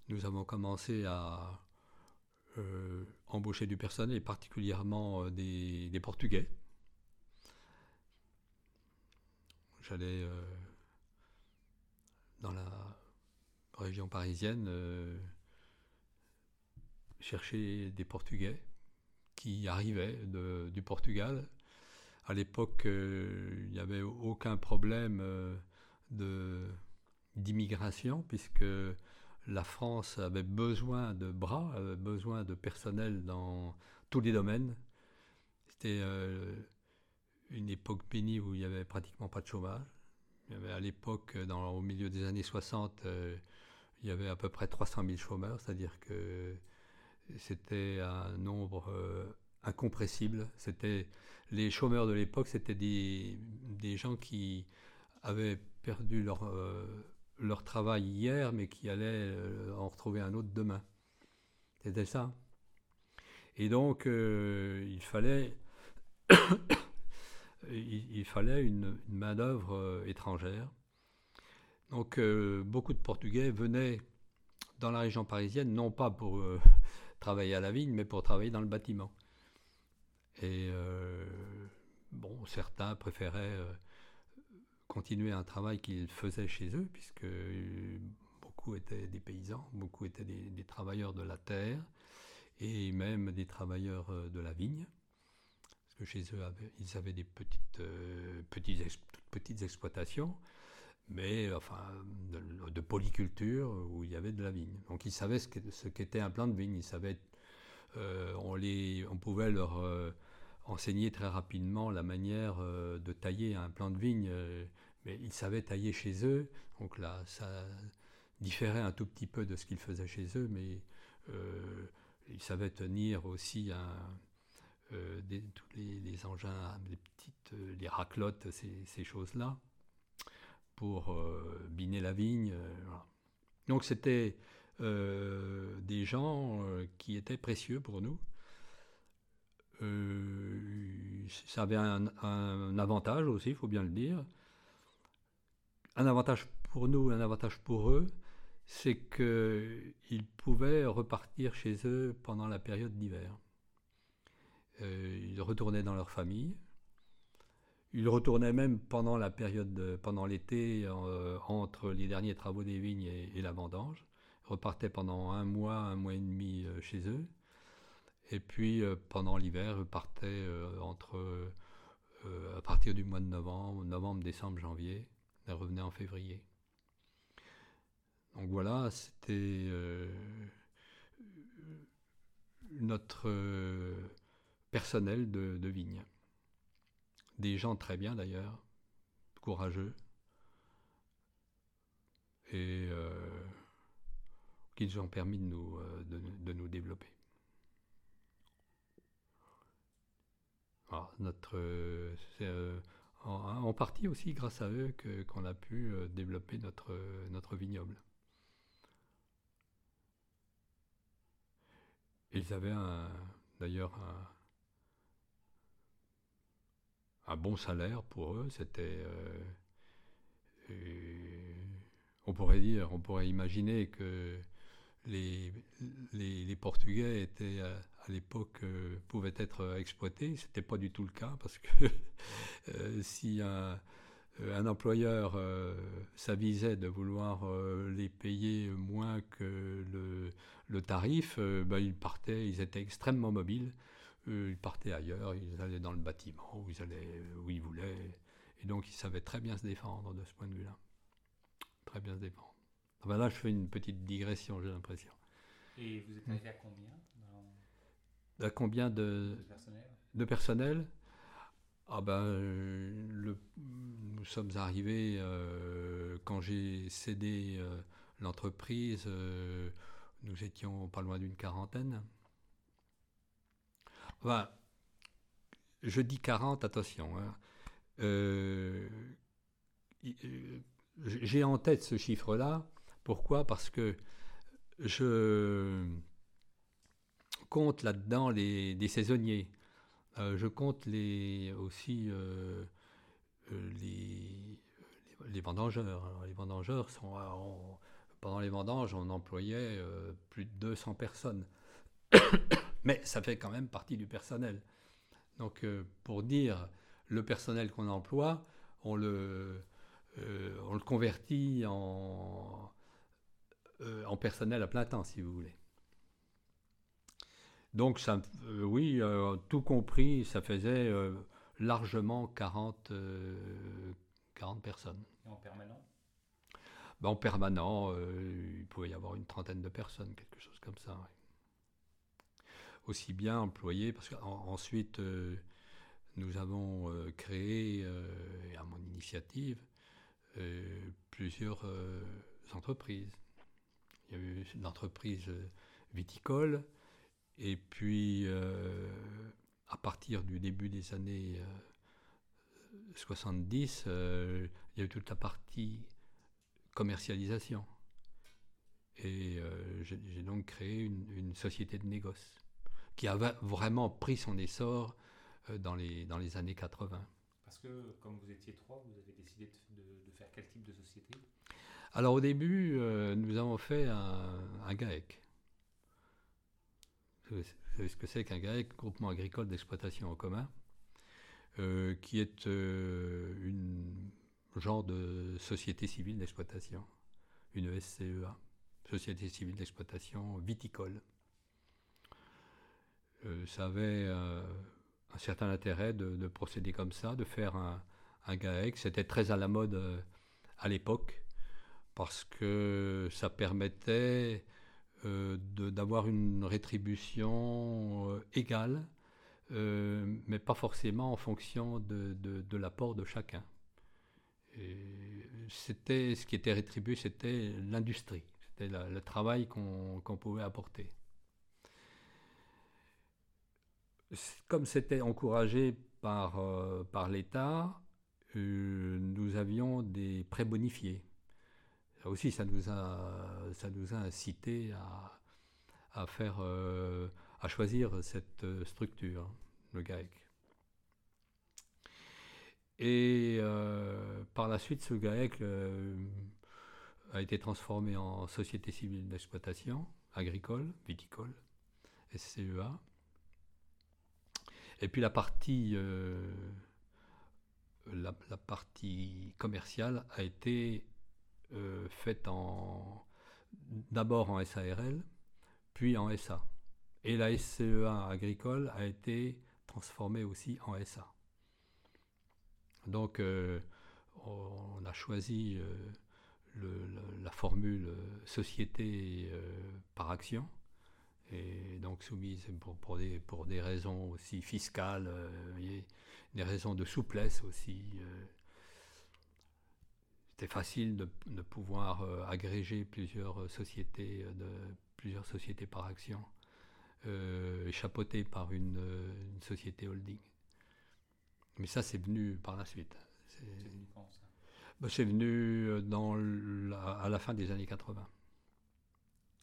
nous avons commencé à, embaucher du personnel, et particulièrement des, des, Portugais. J'allais dans la région parisienne chercher des Portugais qui arrivaient du Portugal. À l'époque, euh, il n'y avait aucun problème euh, de, d'immigration, puisque la France avait besoin de bras, avait besoin de personnel dans tous les domaines. C'était euh, une époque bénie où il n'y avait pratiquement pas de chômage. Il y avait à l'époque, au milieu des années 60, il y avait à peu près 300 000 chômeurs, c'est-à-dire que c'était un nombre euh, incompressible. C'était les chômeurs de l'époque, c'était des, des, gens qui avaient perdu leur, euh, leur travail hier, mais qui allaient euh, en retrouver un autre demain. C'était ça. Et donc, il fallait, (coughs) il, fallait une, main-d'œuvre étrangère. Donc, beaucoup de Portugais venaient dans la région parisienne, non pas pour (laughs) travailler à la vigne, mais pour travailler dans le bâtiment. Et euh, bon, certains préféraient euh, continuer un travail qu'ils faisaient chez eux, puisque beaucoup étaient des paysans, beaucoup étaient des, travailleurs de la terre, et même des travailleurs euh, de la vigne. Parce que chez eux, ils avaient des petites, petites, petites exploitations mais enfin de, polyculture où il y avait de la vigne. Donc ils savaient ce qu'était un plant de vigne, ils savaient, euh, on, les, on pouvait leur euh, enseigner très rapidement la manière euh, de tailler un plant de vigne, mais ils savaient tailler chez eux, donc là ça différait un tout petit peu de ce qu'ils faisaient chez eux, mais ils savaient tenir aussi tous les, engins, les petites, raclottes, ces choses-là pour euh, biner la vigne. Euh, Donc c'était euh, des gens qui étaient précieux pour nous. Ça avait un, avantage aussi, il faut bien le dire. Un avantage pour nous, un avantage pour eux, c'est qu'ils pouvaient repartir chez eux pendant la période d'hiver. ils retournaient dans leur famille, il retournait même pendant la période, pendant l'été, euh, entre les derniers travaux des vignes et, la vendange. Il repartait pendant un mois, un mois et demi euh, chez eux. Et puis euh, pendant l'hiver, partait entre, à partir du mois de novembre, novembre, décembre, janvier. Il revenait en février. Donc voilà, c'était notre personnel de, vigne des gens très bien d'ailleurs, courageux, et euh, qui nous ont permis de nous, euh, de, nous développer. Notre, c'est euh, en, partie aussi grâce à eux qu'on a pu développer notre, notre vignoble. Ils avaient d'ailleurs un, bon salaire pour eux. C'était. Euh, on pourrait dire, on pourrait imaginer que les, les, Portugais étaient à, l'époque euh, pouvaient être exploités. C'était pas du tout le cas parce que (laughs) euh, si un, un employeur s'avisait de vouloir les payer moins que le, le tarif, ben, ils partaient, ils étaient extrêmement mobiles ils partaient ailleurs, ils allaient dans le bâtiment, où ils allaient où ils voulaient. Et donc ils savaient très bien se défendre de ce point de vue-là. Très bien se défendre. Là, je fais une petite digression, j'ai l'impression. Et vous êtes arrivé à combien? À combien de, de personnel, ah ben, le, nous sommes arrivés euh, quand j'ai cédé euh, l'entreprise, euh, nous étions pas loin d'une quarantaine je dis 40, attention. Hein. J'ai en tête ce chiffre-là. Pourquoi? Parce que je compte là-dedans les, saisonniers. Euh, je compte les, aussi les, les, vendangeurs. les vendangeurs sont. pendant les vendanges, on employait plus de 200 personnes. (coughs) Mais ça fait quand même partie du personnel. Donc, euh, pour dire le personnel qu'on emploie, on le, euh, on convertit euh, en personnel à plein temps, si vous voulez. Donc, ça, oui, tout compris, ça faisait largement 40, 40 personnes. Et en permanent? Ben, En permanent, il pouvait y avoir une trentaine de personnes, quelque chose comme ça. Aussi bien employés, parce qu'ensuite, nous avons euh, créé, euh, à mon initiative, euh, plusieurs entreprises. Il y a eu l'entreprise viticole, et puis à partir du début des années 70, il y a eu toute la partie commercialisation. Et j'ai donc créé une, une, société de négoce qui a vraiment pris son essor euh, dans les, dans les années 80. Parce que comme vous étiez trois, vous avez décidé de, faire quel type de société? Alors au début, euh, nous avons fait un, un GAEC. Vous savez ce que c'est qu'un GAEC, groupement agricole d'exploitation en commun, euh, qui est une genre de société civile d'exploitation, une SCEA, Société civile d'exploitation viticole. ça avait un certain intérêt de, procéder comme ça, de faire un, GAEC. C'était très à la mode euh, à l'époque parce que ça permettait euh, d'avoir une rétribution euh, égale, mais pas forcément en fonction de, de, l'apport de chacun. C'était ce qui était rétribué, c'était l'industrie, c'était le travail qu'on pouvait apporter comme c'était encouragé par, euh, par l'État, euh, nous avions des prêts bonifiés. Ça aussi, ça nous a, ça nous a incité à, faire, euh, à choisir cette structure, le GAEC. Et par la suite, ce GAEC a été transformé en Société civile d'exploitation agricole, viticole, SCEA. Et puis la partie, euh, la, partie commerciale a été euh, faite en, d'abord en SARL, puis en SA. Et la SCEA agricole a été transformée aussi en SA. Donc euh, on a choisi la formule société par action et donc soumise pour, des, pour des raisons aussi fiscales, euh, des raisons de souplesse aussi. Euh. C'était facile de, de pouvoir euh, agréger plusieurs sociétés, de, plusieurs sociétés par action, chapeautées par une, une, société holding. Mais ça, c'est venu par la suite. C'est venu ben, dans à la fin des années 80.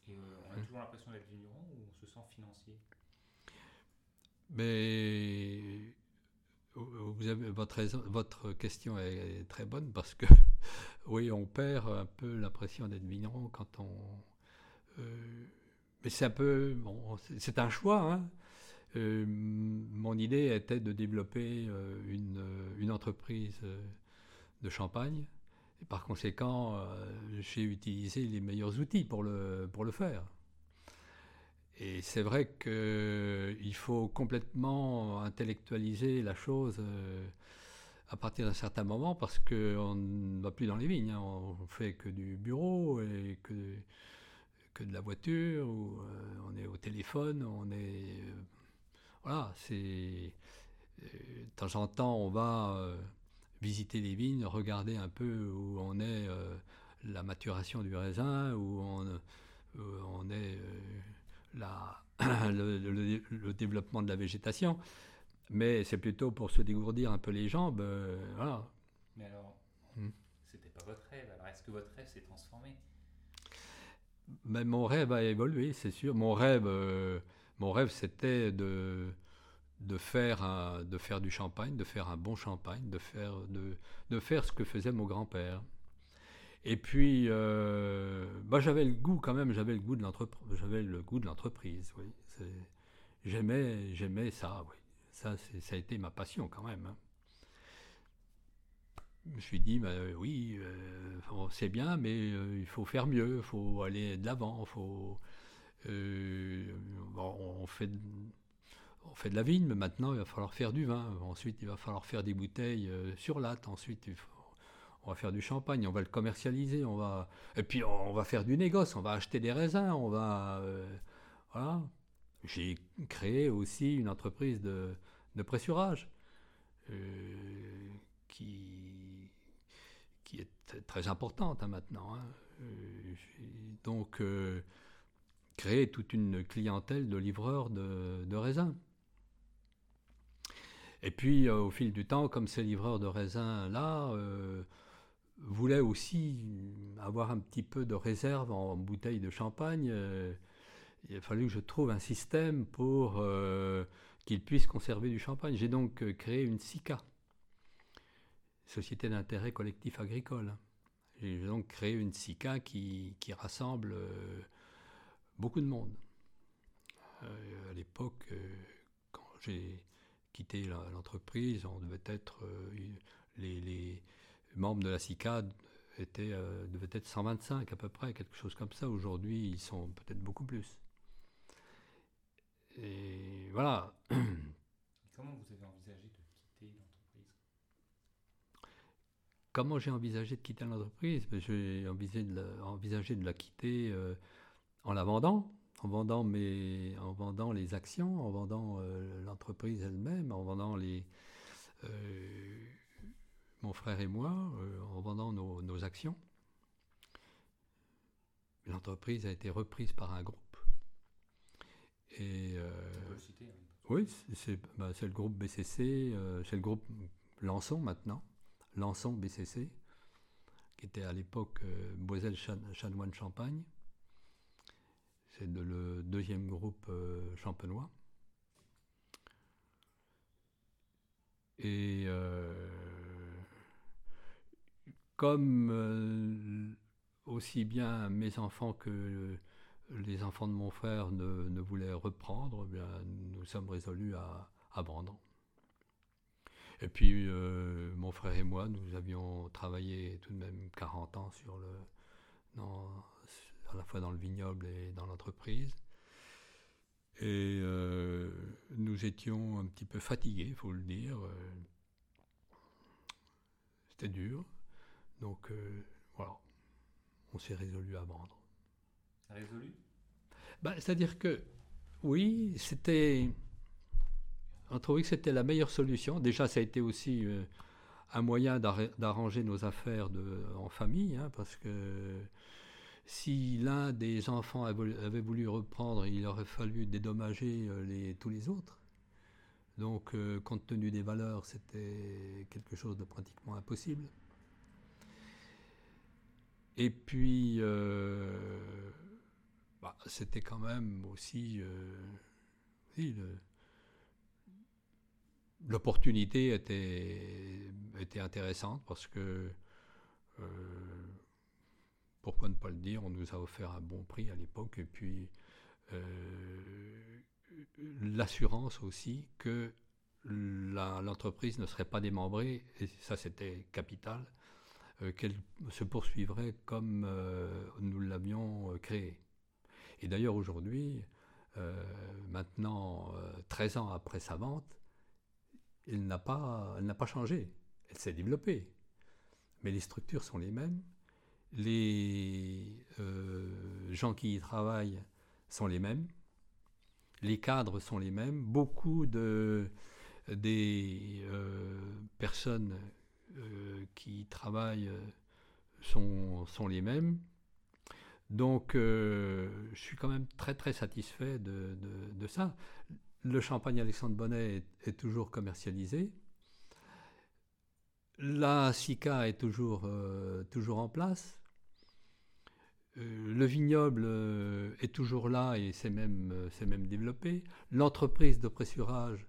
Et on a toujours l'impression d'être vigneron financier? Mais votre question est très bonne parce que (laughs) oui, on perd un peu l'impression d'être vigneron quand on. Euh, mais c'est un peu. Bon, c'est un choix. Hein. Euh, mon idée était de développer euh, une, une, entreprise de champagne. Et par conséquent, j'ai utilisé les meilleurs outils pour le, pour le faire. Et c'est vrai qu'il faut complètement intellectualiser la chose euh, à partir d'un certain moment parce qu'on ne va plus dans les vignes. Hein. On fait que du bureau et que, que de la voiture, euh, on est au téléphone, on est. Euh, voilà, c'est. De temps en temps, on va visiter les vignes, regarder un peu où on est la maturation du raisin, où on, où on est (clears throat) le, développement de la végétation, mais c'est plutôt pour se dégourdir un peu les jambes. Euh, voilà. Mais alors, hmm. c'était pas votre rêve. Alors, est-ce que votre rêve s'est transformé? Mais ben, Mon rêve a évolué, c'est sûr. Mon rêve, euh, mon rêve c'était de, de, faire de faire du champagne, de faire un bon champagne, de faire, de, de faire ce que faisait mon grand-père. Et puis, euh, bah, j'avais le goût quand même, j'avais le goût de l'entreprise, j'avais le goût de l'entreprise, oui. J'aimais, j'aimais ça, oui. Ça, ça a été ma passion quand même. Hein. Je me suis dit, bah, oui, euh, c'est bien, mais euh, il faut faire mieux, il faut aller de l'avant, faut, on, fait, on fait de la vigne, mais maintenant il va falloir faire du vin. Ensuite, il va falloir faire des bouteilles sur latte. Ensuite, on va faire du champagne, on va le commercialiser, on va et puis on va faire du négoce, on va acheter des raisins, on va euh, voilà. J'ai créé aussi une entreprise de, pressurage euh, qui qui est très importante hein, maintenant. Hein. Euh, donc créer toute une clientèle de livreurs de, de raisins. Et puis, au fil du temps, comme ces livreurs de raisins là, voulait aussi avoir un petit peu de réserve en bouteille de champagne. Euh, il a fallu que je trouve un système pour euh, qu'il puisse conserver du champagne. J'ai donc euh, créé une SICA, Société d'intérêt collectif agricole. J'ai donc créé une SICA qui, qui rassemble beaucoup de monde. à l'époque, quand j'ai quitté l'entreprise, on devait être les membres de la CICAD étaient, euh, devaient être 125 à peu près, quelque chose comme ça. Aujourd'hui, ils sont peut-être beaucoup plus. Et voilà. comment vous avez envisagé de quitter l'entreprise? Comment j'ai envisagé de quitter l'entreprise? Ben, J'ai envisagé, envisagé, de la quitter euh, en la vendant, en vendant, mes, en vendant les actions, en vendant euh, l'entreprise elle-même, en vendant les mon frère et moi, euh, en vendant nos, actions. L'entreprise a été reprise par un groupe. Et, euh, hein, oui, bah, c'est le groupe BCC, euh, c'est le groupe Lançon maintenant, Lançon BCC, qui était à l'époque Boiselle Chanoine Champagne. C'est le deuxième groupe champenois. Et comme euh, aussi bien mes enfants que les enfants de mon frère ne, voulaient reprendre, eh bien, nous sommes résolus à, vendre. Et puis, euh, mon frère et moi, nous avions travaillé tout de même 40 ans sur le, à la fois dans le vignoble et dans l'entreprise. Et euh, nous étions un petit peu fatigués, il faut le dire. C'était dur. Donc euh, voilà, on s'est résolu à vendre. Résolu? Bah, C'est-à-dire que oui, c'était. On trouvait que c'était la meilleure solution. Déjà, ça a été aussi euh, un moyen d'arranger nos affaires de, en famille, hein, parce que si l'un des enfants avait voulu reprendre, il aurait fallu dédommager euh, les, tous les autres. Donc, compte tenu des valeurs, c'était quelque chose de pratiquement impossible. Et puis, euh, bah, c'était quand même aussi, euh, l'opportunité était, intéressante parce que, euh, pourquoi ne pas le dire, on nous a offert un bon prix à l'époque. Et puis l'assurance aussi que l'entreprise ne serait pas démembrée, et ça c'était capital, qu'elle se poursuivrait comme euh, nous l'avions euh, créée. Et d'ailleurs aujourd'hui, maintenant 13 ans après sa vente, elle n'a pas, pas changé, elle s'est développée. Mais les structures sont les mêmes, les gens qui y travaillent sont les mêmes, les cadres sont les mêmes, beaucoup de, des personnes euh, qui travaillent euh, sont, sont, les mêmes. Donc, euh, je suis quand même très très satisfait de, de, ça. Le champagne Alexandre Bonnet est, toujours commercialisé. La SICA est toujours, toujours en place. le vignoble est toujours là et c'est même, même développé. L'entreprise de pressurage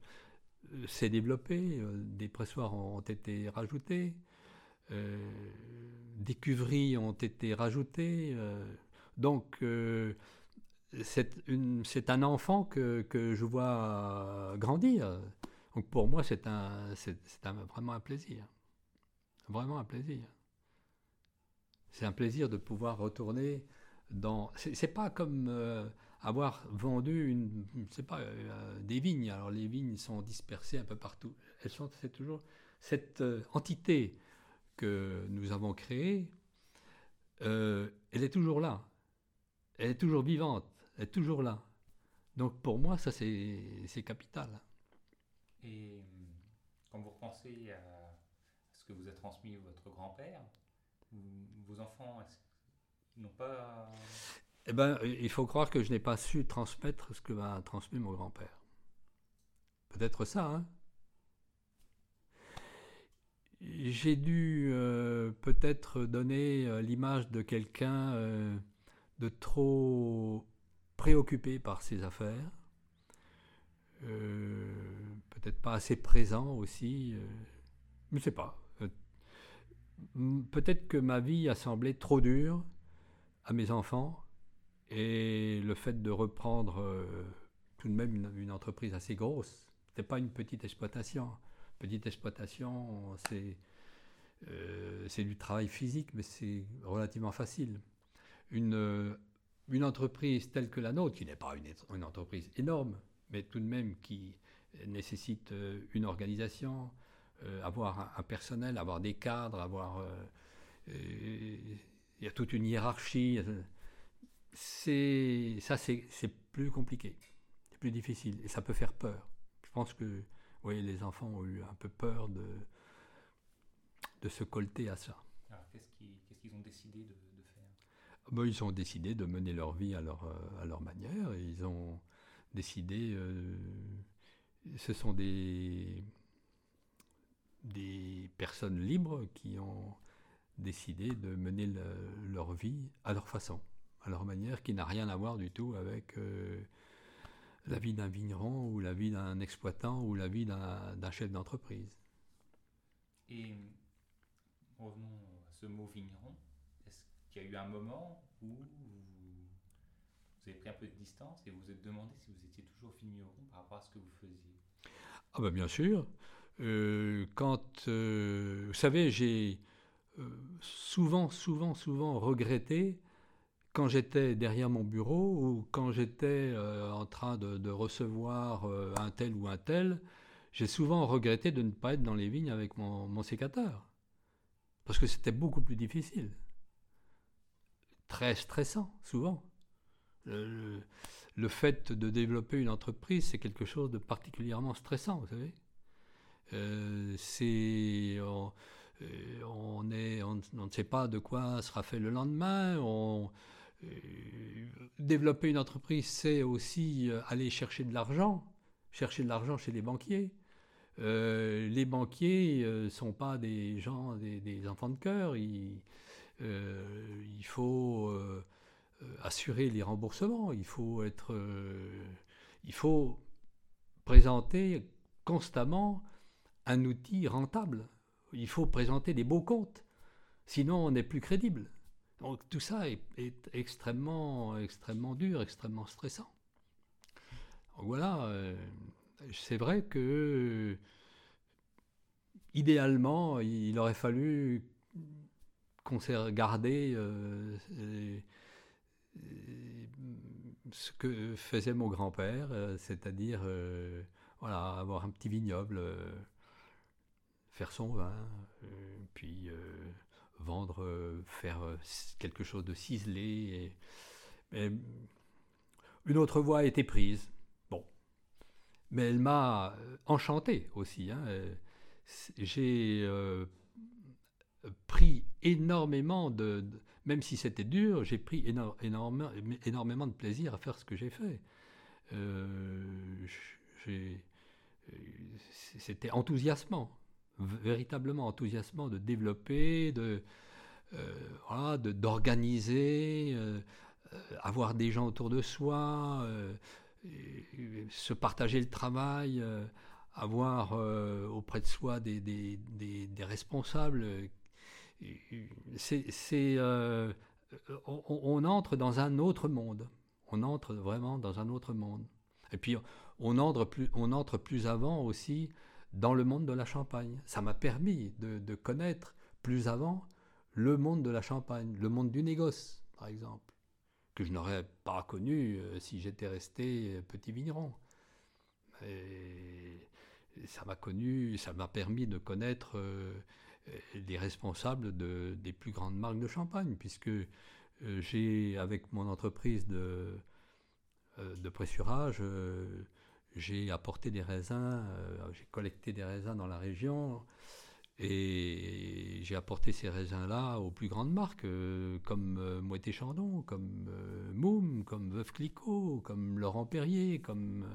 s'est développé, euh, des pressoirs ont été rajoutés. des cuveries ont été rajoutées. donc, c'est un enfant que, je vois grandir. Donc pour moi, c'est vraiment un plaisir. Vraiment un plaisir. C'est un plaisir de pouvoir retourner dans. C'est pas comme euh, avoir vendu une, pas, euh, des vignes. Alors les vignes sont dispersées un peu partout. Elles sont, c'est toujours cette euh, entité que nous avons créée. elle est toujours là. Elle est toujours vivante est toujours là. Donc pour moi, ça c'est capital. Et quand vous repensez à ce que vous a transmis votre grand-père, vos enfants n'ont pas... Eh ben, il faut croire que je n'ai pas su transmettre ce que m'a transmis mon grand-père. Peut-être ça, hein J'ai dû euh, peut-être donner euh, l'image de quelqu'un euh, de trop préoccupé par ses affaires, peut-être pas assez présent aussi, je ne sais pas. Peut-être que ma vie a semblé trop dure à mes enfants et le fait de reprendre tout de même une, entreprise assez grosse, c'était pas une petite exploitation. Petite exploitation, c'est c'est du travail physique, mais c'est relativement facile. Une une entreprise telle que la nôtre, qui n'est pas une, entreprise énorme, mais tout de même qui nécessite euh, une organisation, euh, avoir un, personnel, avoir des cadres, avoir... Euh, il y a toute une hiérarchie. C'est, ça, c'est, plus compliqué, c'est plus difficile, et ça peut faire peur. Je pense que oui, les enfants ont eu un peu peur de, de se colter à ça. Alors, qu'est-ce qu'ils ont décidé de bah, ils ont décidé de mener leur vie à leur, euh, à leur manière. ils ont décidé. Euh, ce sont des, des personnes libres qui ont décidé de mener leur vie à leur façon, à leur manière, qui n'a rien à voir du tout avec euh, la vie d'un vigneron ou la vie d'un exploitant ou la vie d'un chef d'entreprise. Et revenons à ce mot vigneron il y a eu un moment où vous, avez pris un peu de distance et vous vous êtes demandé si vous étiez toujours vigneron par rapport à ce que vous faisiez? Ah ben bien sûr. Euh, quand, euh, vous savez, j'ai euh, souvent, souvent, souvent regretté quand j'étais derrière mon bureau ou quand j'étais en train de, recevoir un tel ou un tel, j'ai souvent regretté de ne pas être dans les vignes avec mon, sécateur. Parce que c'était beaucoup plus difficile très stressant, souvent. Le, fait de développer une entreprise, c'est quelque chose de particulièrement stressant, vous savez. Euh, on, euh, est, on, ne sait pas de quoi sera fait le lendemain. Euh, développer une entreprise, c'est aussi aller chercher de l'argent, chercher de l'argent chez les banquiers. les banquiers ne sont pas des gens, des, enfants de cœur. Euh, il faut euh, assurer les remboursements, il faut être, euh, il faut présenter constamment un outil rentable. Il faut présenter des beaux comptes, sinon on n'est plus crédible. Donc tout ça est, extrêmement, extrêmement dur, extrêmement stressant. Donc voilà, c'est vrai que idéalement, il aurait fallu garder euh, ce que faisait mon grand-père, euh, c'est-à-dire euh, voilà, avoir un petit vignoble, faire son vin, puis vendre, faire quelque chose de ciselé. Une autre voie a été prise. Bon. Mais elle m'a enchanté aussi. Hein. J'ai pris énormément de, même si c'était dur, j'ai pris énormément de plaisir à faire ce que j'ai fait. Euh, c'était enthousiasmant, véritablement enthousiasmant de développer, de euh, d'organiser, euh, avoir des gens autour de soi, se partager le travail, avoir auprès de soi des, des, des responsables c'est, on, entre dans un autre monde. On entre vraiment dans un autre monde. Et puis, on entre plus, on entre plus avant aussi dans le monde de la Champagne. Ça m'a permis de, connaître plus avant le monde de la Champagne, le monde du négoce, par exemple, que je n'aurais pas connu euh, si j'étais resté petit vigneron. Ça m'a connu, ça m'a permis de connaître euh, les responsables de, des plus grandes marques de champagne, puisque euh, j'ai, avec mon entreprise de pressurage, j'ai apporté des raisins, euh, j'ai collecté des raisins dans la région et j'ai apporté ces raisins-là aux plus grandes marques euh, comme euh, Moët Chandon, comme Moum, comme Veuve Clicquot, comme Laurent Perrier, comme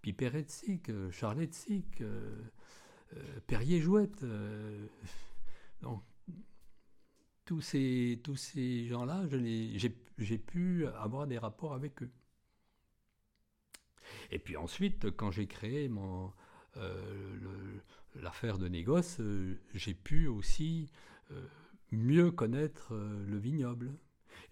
Piper Etzik, Charles Etzik, Perrier Jouette. donc, tous ces, tous ces gens-là, j'ai pu avoir des rapports avec eux. Et puis ensuite, quand j'ai créé mon, euh, l'affaire de négoce, euh, j'ai pu aussi euh, mieux connaître le vignoble.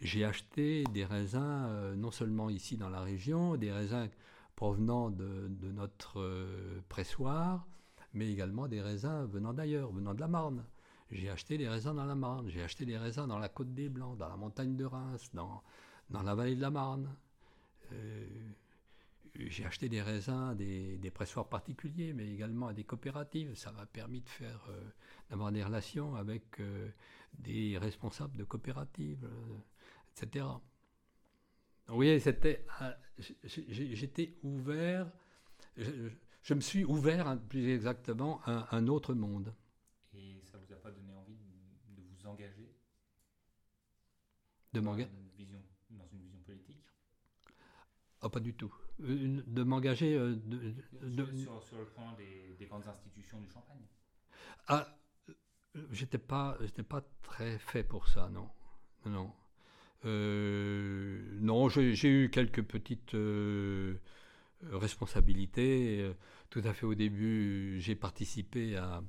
J'ai acheté des raisins non seulement ici dans la région, des raisins provenant de, de notre pressoir, mais également des raisins venant d'ailleurs, venant de la Marne. J'ai acheté des raisins dans la Marne, j'ai acheté des raisins dans la Côte des Blancs, dans la montagne de Reims, dans, dans la vallée de la Marne j'ai acheté des raisins, des, pressoirs particuliers, mais également à des coopératives. Ça m'a permis de faire, euh, d'avoir des relations avec euh, des responsables de coopératives, euh, etc. Oui, c'était, j'étais ouvert, je, me suis ouvert, hein, plus exactement, à un autre monde. Et ça vous a pas donné envie de, vous engager De m'engager dans une vision politique? Ah, pas du tout de m'engager. Euh, sur, le point des, grandes institutions du Champagne? Ah, j'étais pas, j'étais pas très fait pour ça, non. Non. Euh, non, j'ai eu quelques petites euh, responsabilités. Tout à fait au début, j'ai participé à,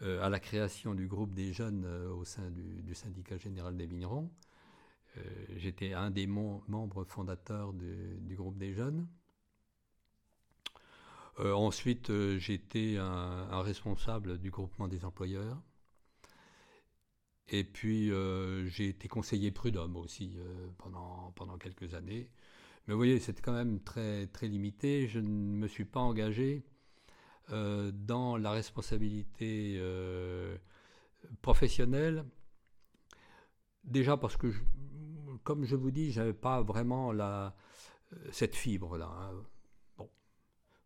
à la création du groupe des jeunes au sein du, du syndicat général des vignerons. Euh, j'étais un des membres fondateurs du groupe des jeunes. Euh, ensuite, euh, j'étais un, responsable du groupement des employeurs. Et puis, j'ai été conseiller prud'homme aussi pendant, pendant quelques années. Mais vous voyez, c'était quand même très, très limité. Je ne me suis pas engagé dans la responsabilité professionnelle. Déjà parce que je, comme je vous dis, j'avais pas vraiment la, euh, cette fibre-là. Hein. Bon,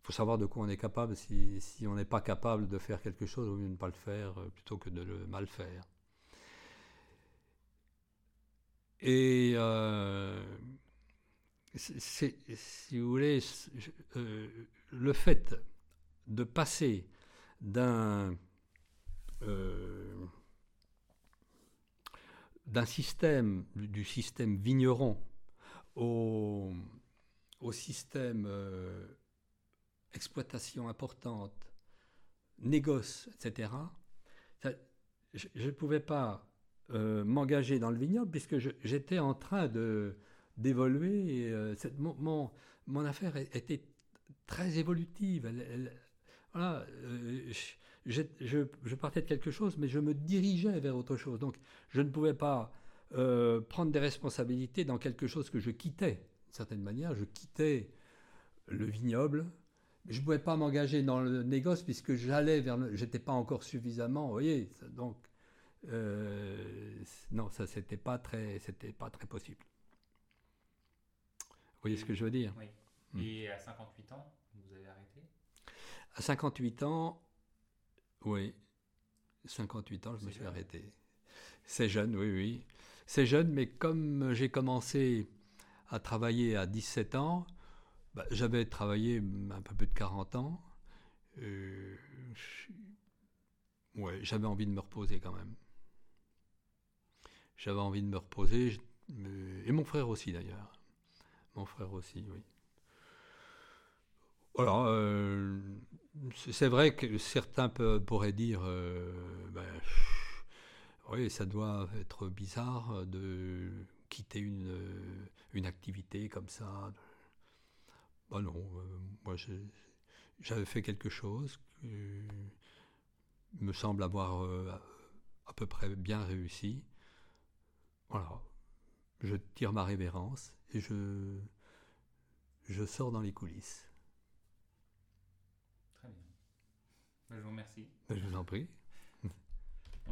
faut savoir de quoi on est capable. Si, on n'est pas capable de faire quelque chose, au mieux ne pas le faire euh, plutôt que de le mal faire. Et euh, si vous voulez, le fait de passer d'un d'un système, du système vigneron au, au système euh, exploitation importante, négoce, etc., je ne pouvais pas euh, m'engager dans le vignoble puisque j'étais en train de d'évoluer. Euh, mon, mon, affaire était très évolutive. voilà, je, partais de quelque chose, mais je me dirigeais vers autre chose. Donc, je ne pouvais pas euh, prendre des responsabilités dans quelque chose que je quittais. D'une certaine manière, je quittais le vignoble. Je ne pouvais pas m'engager dans le négoce puisque j'allais vers le... J'étais pas encore suffisamment, vous voyez. Donc, euh, non, ça, c'était pas très, c'était pas très possible. Vous voyez ce que je veux dire? Oui. Hmm. Et à 58 ans, vous avez arrêté? À 58 ans, oui, 58 ans, je me suis arrêté. C'est jeune, oui, oui. C'est jeune, mais comme j'ai commencé à travailler à 17 ans, bah, j'avais travaillé un peu plus de 40 ans. Euh, ouais, j'avais envie de me reposer quand même. J'avais envie de me reposer, et mon frère aussi d'ailleurs. Mon frère aussi, oui. Voilà, euh, c'est vrai que certains pourraient dire, euh, ben, Oui, ça doit être bizarre de quitter une, une activité comme ça. Bah non, euh, moi j'avais fait quelque chose qui me semble avoir euh, à peu près bien réussi. Voilà, je tire ma révérence et je sors dans les coulisses. Très bien. Bah, je vous remercie. Bah, je vous en prie.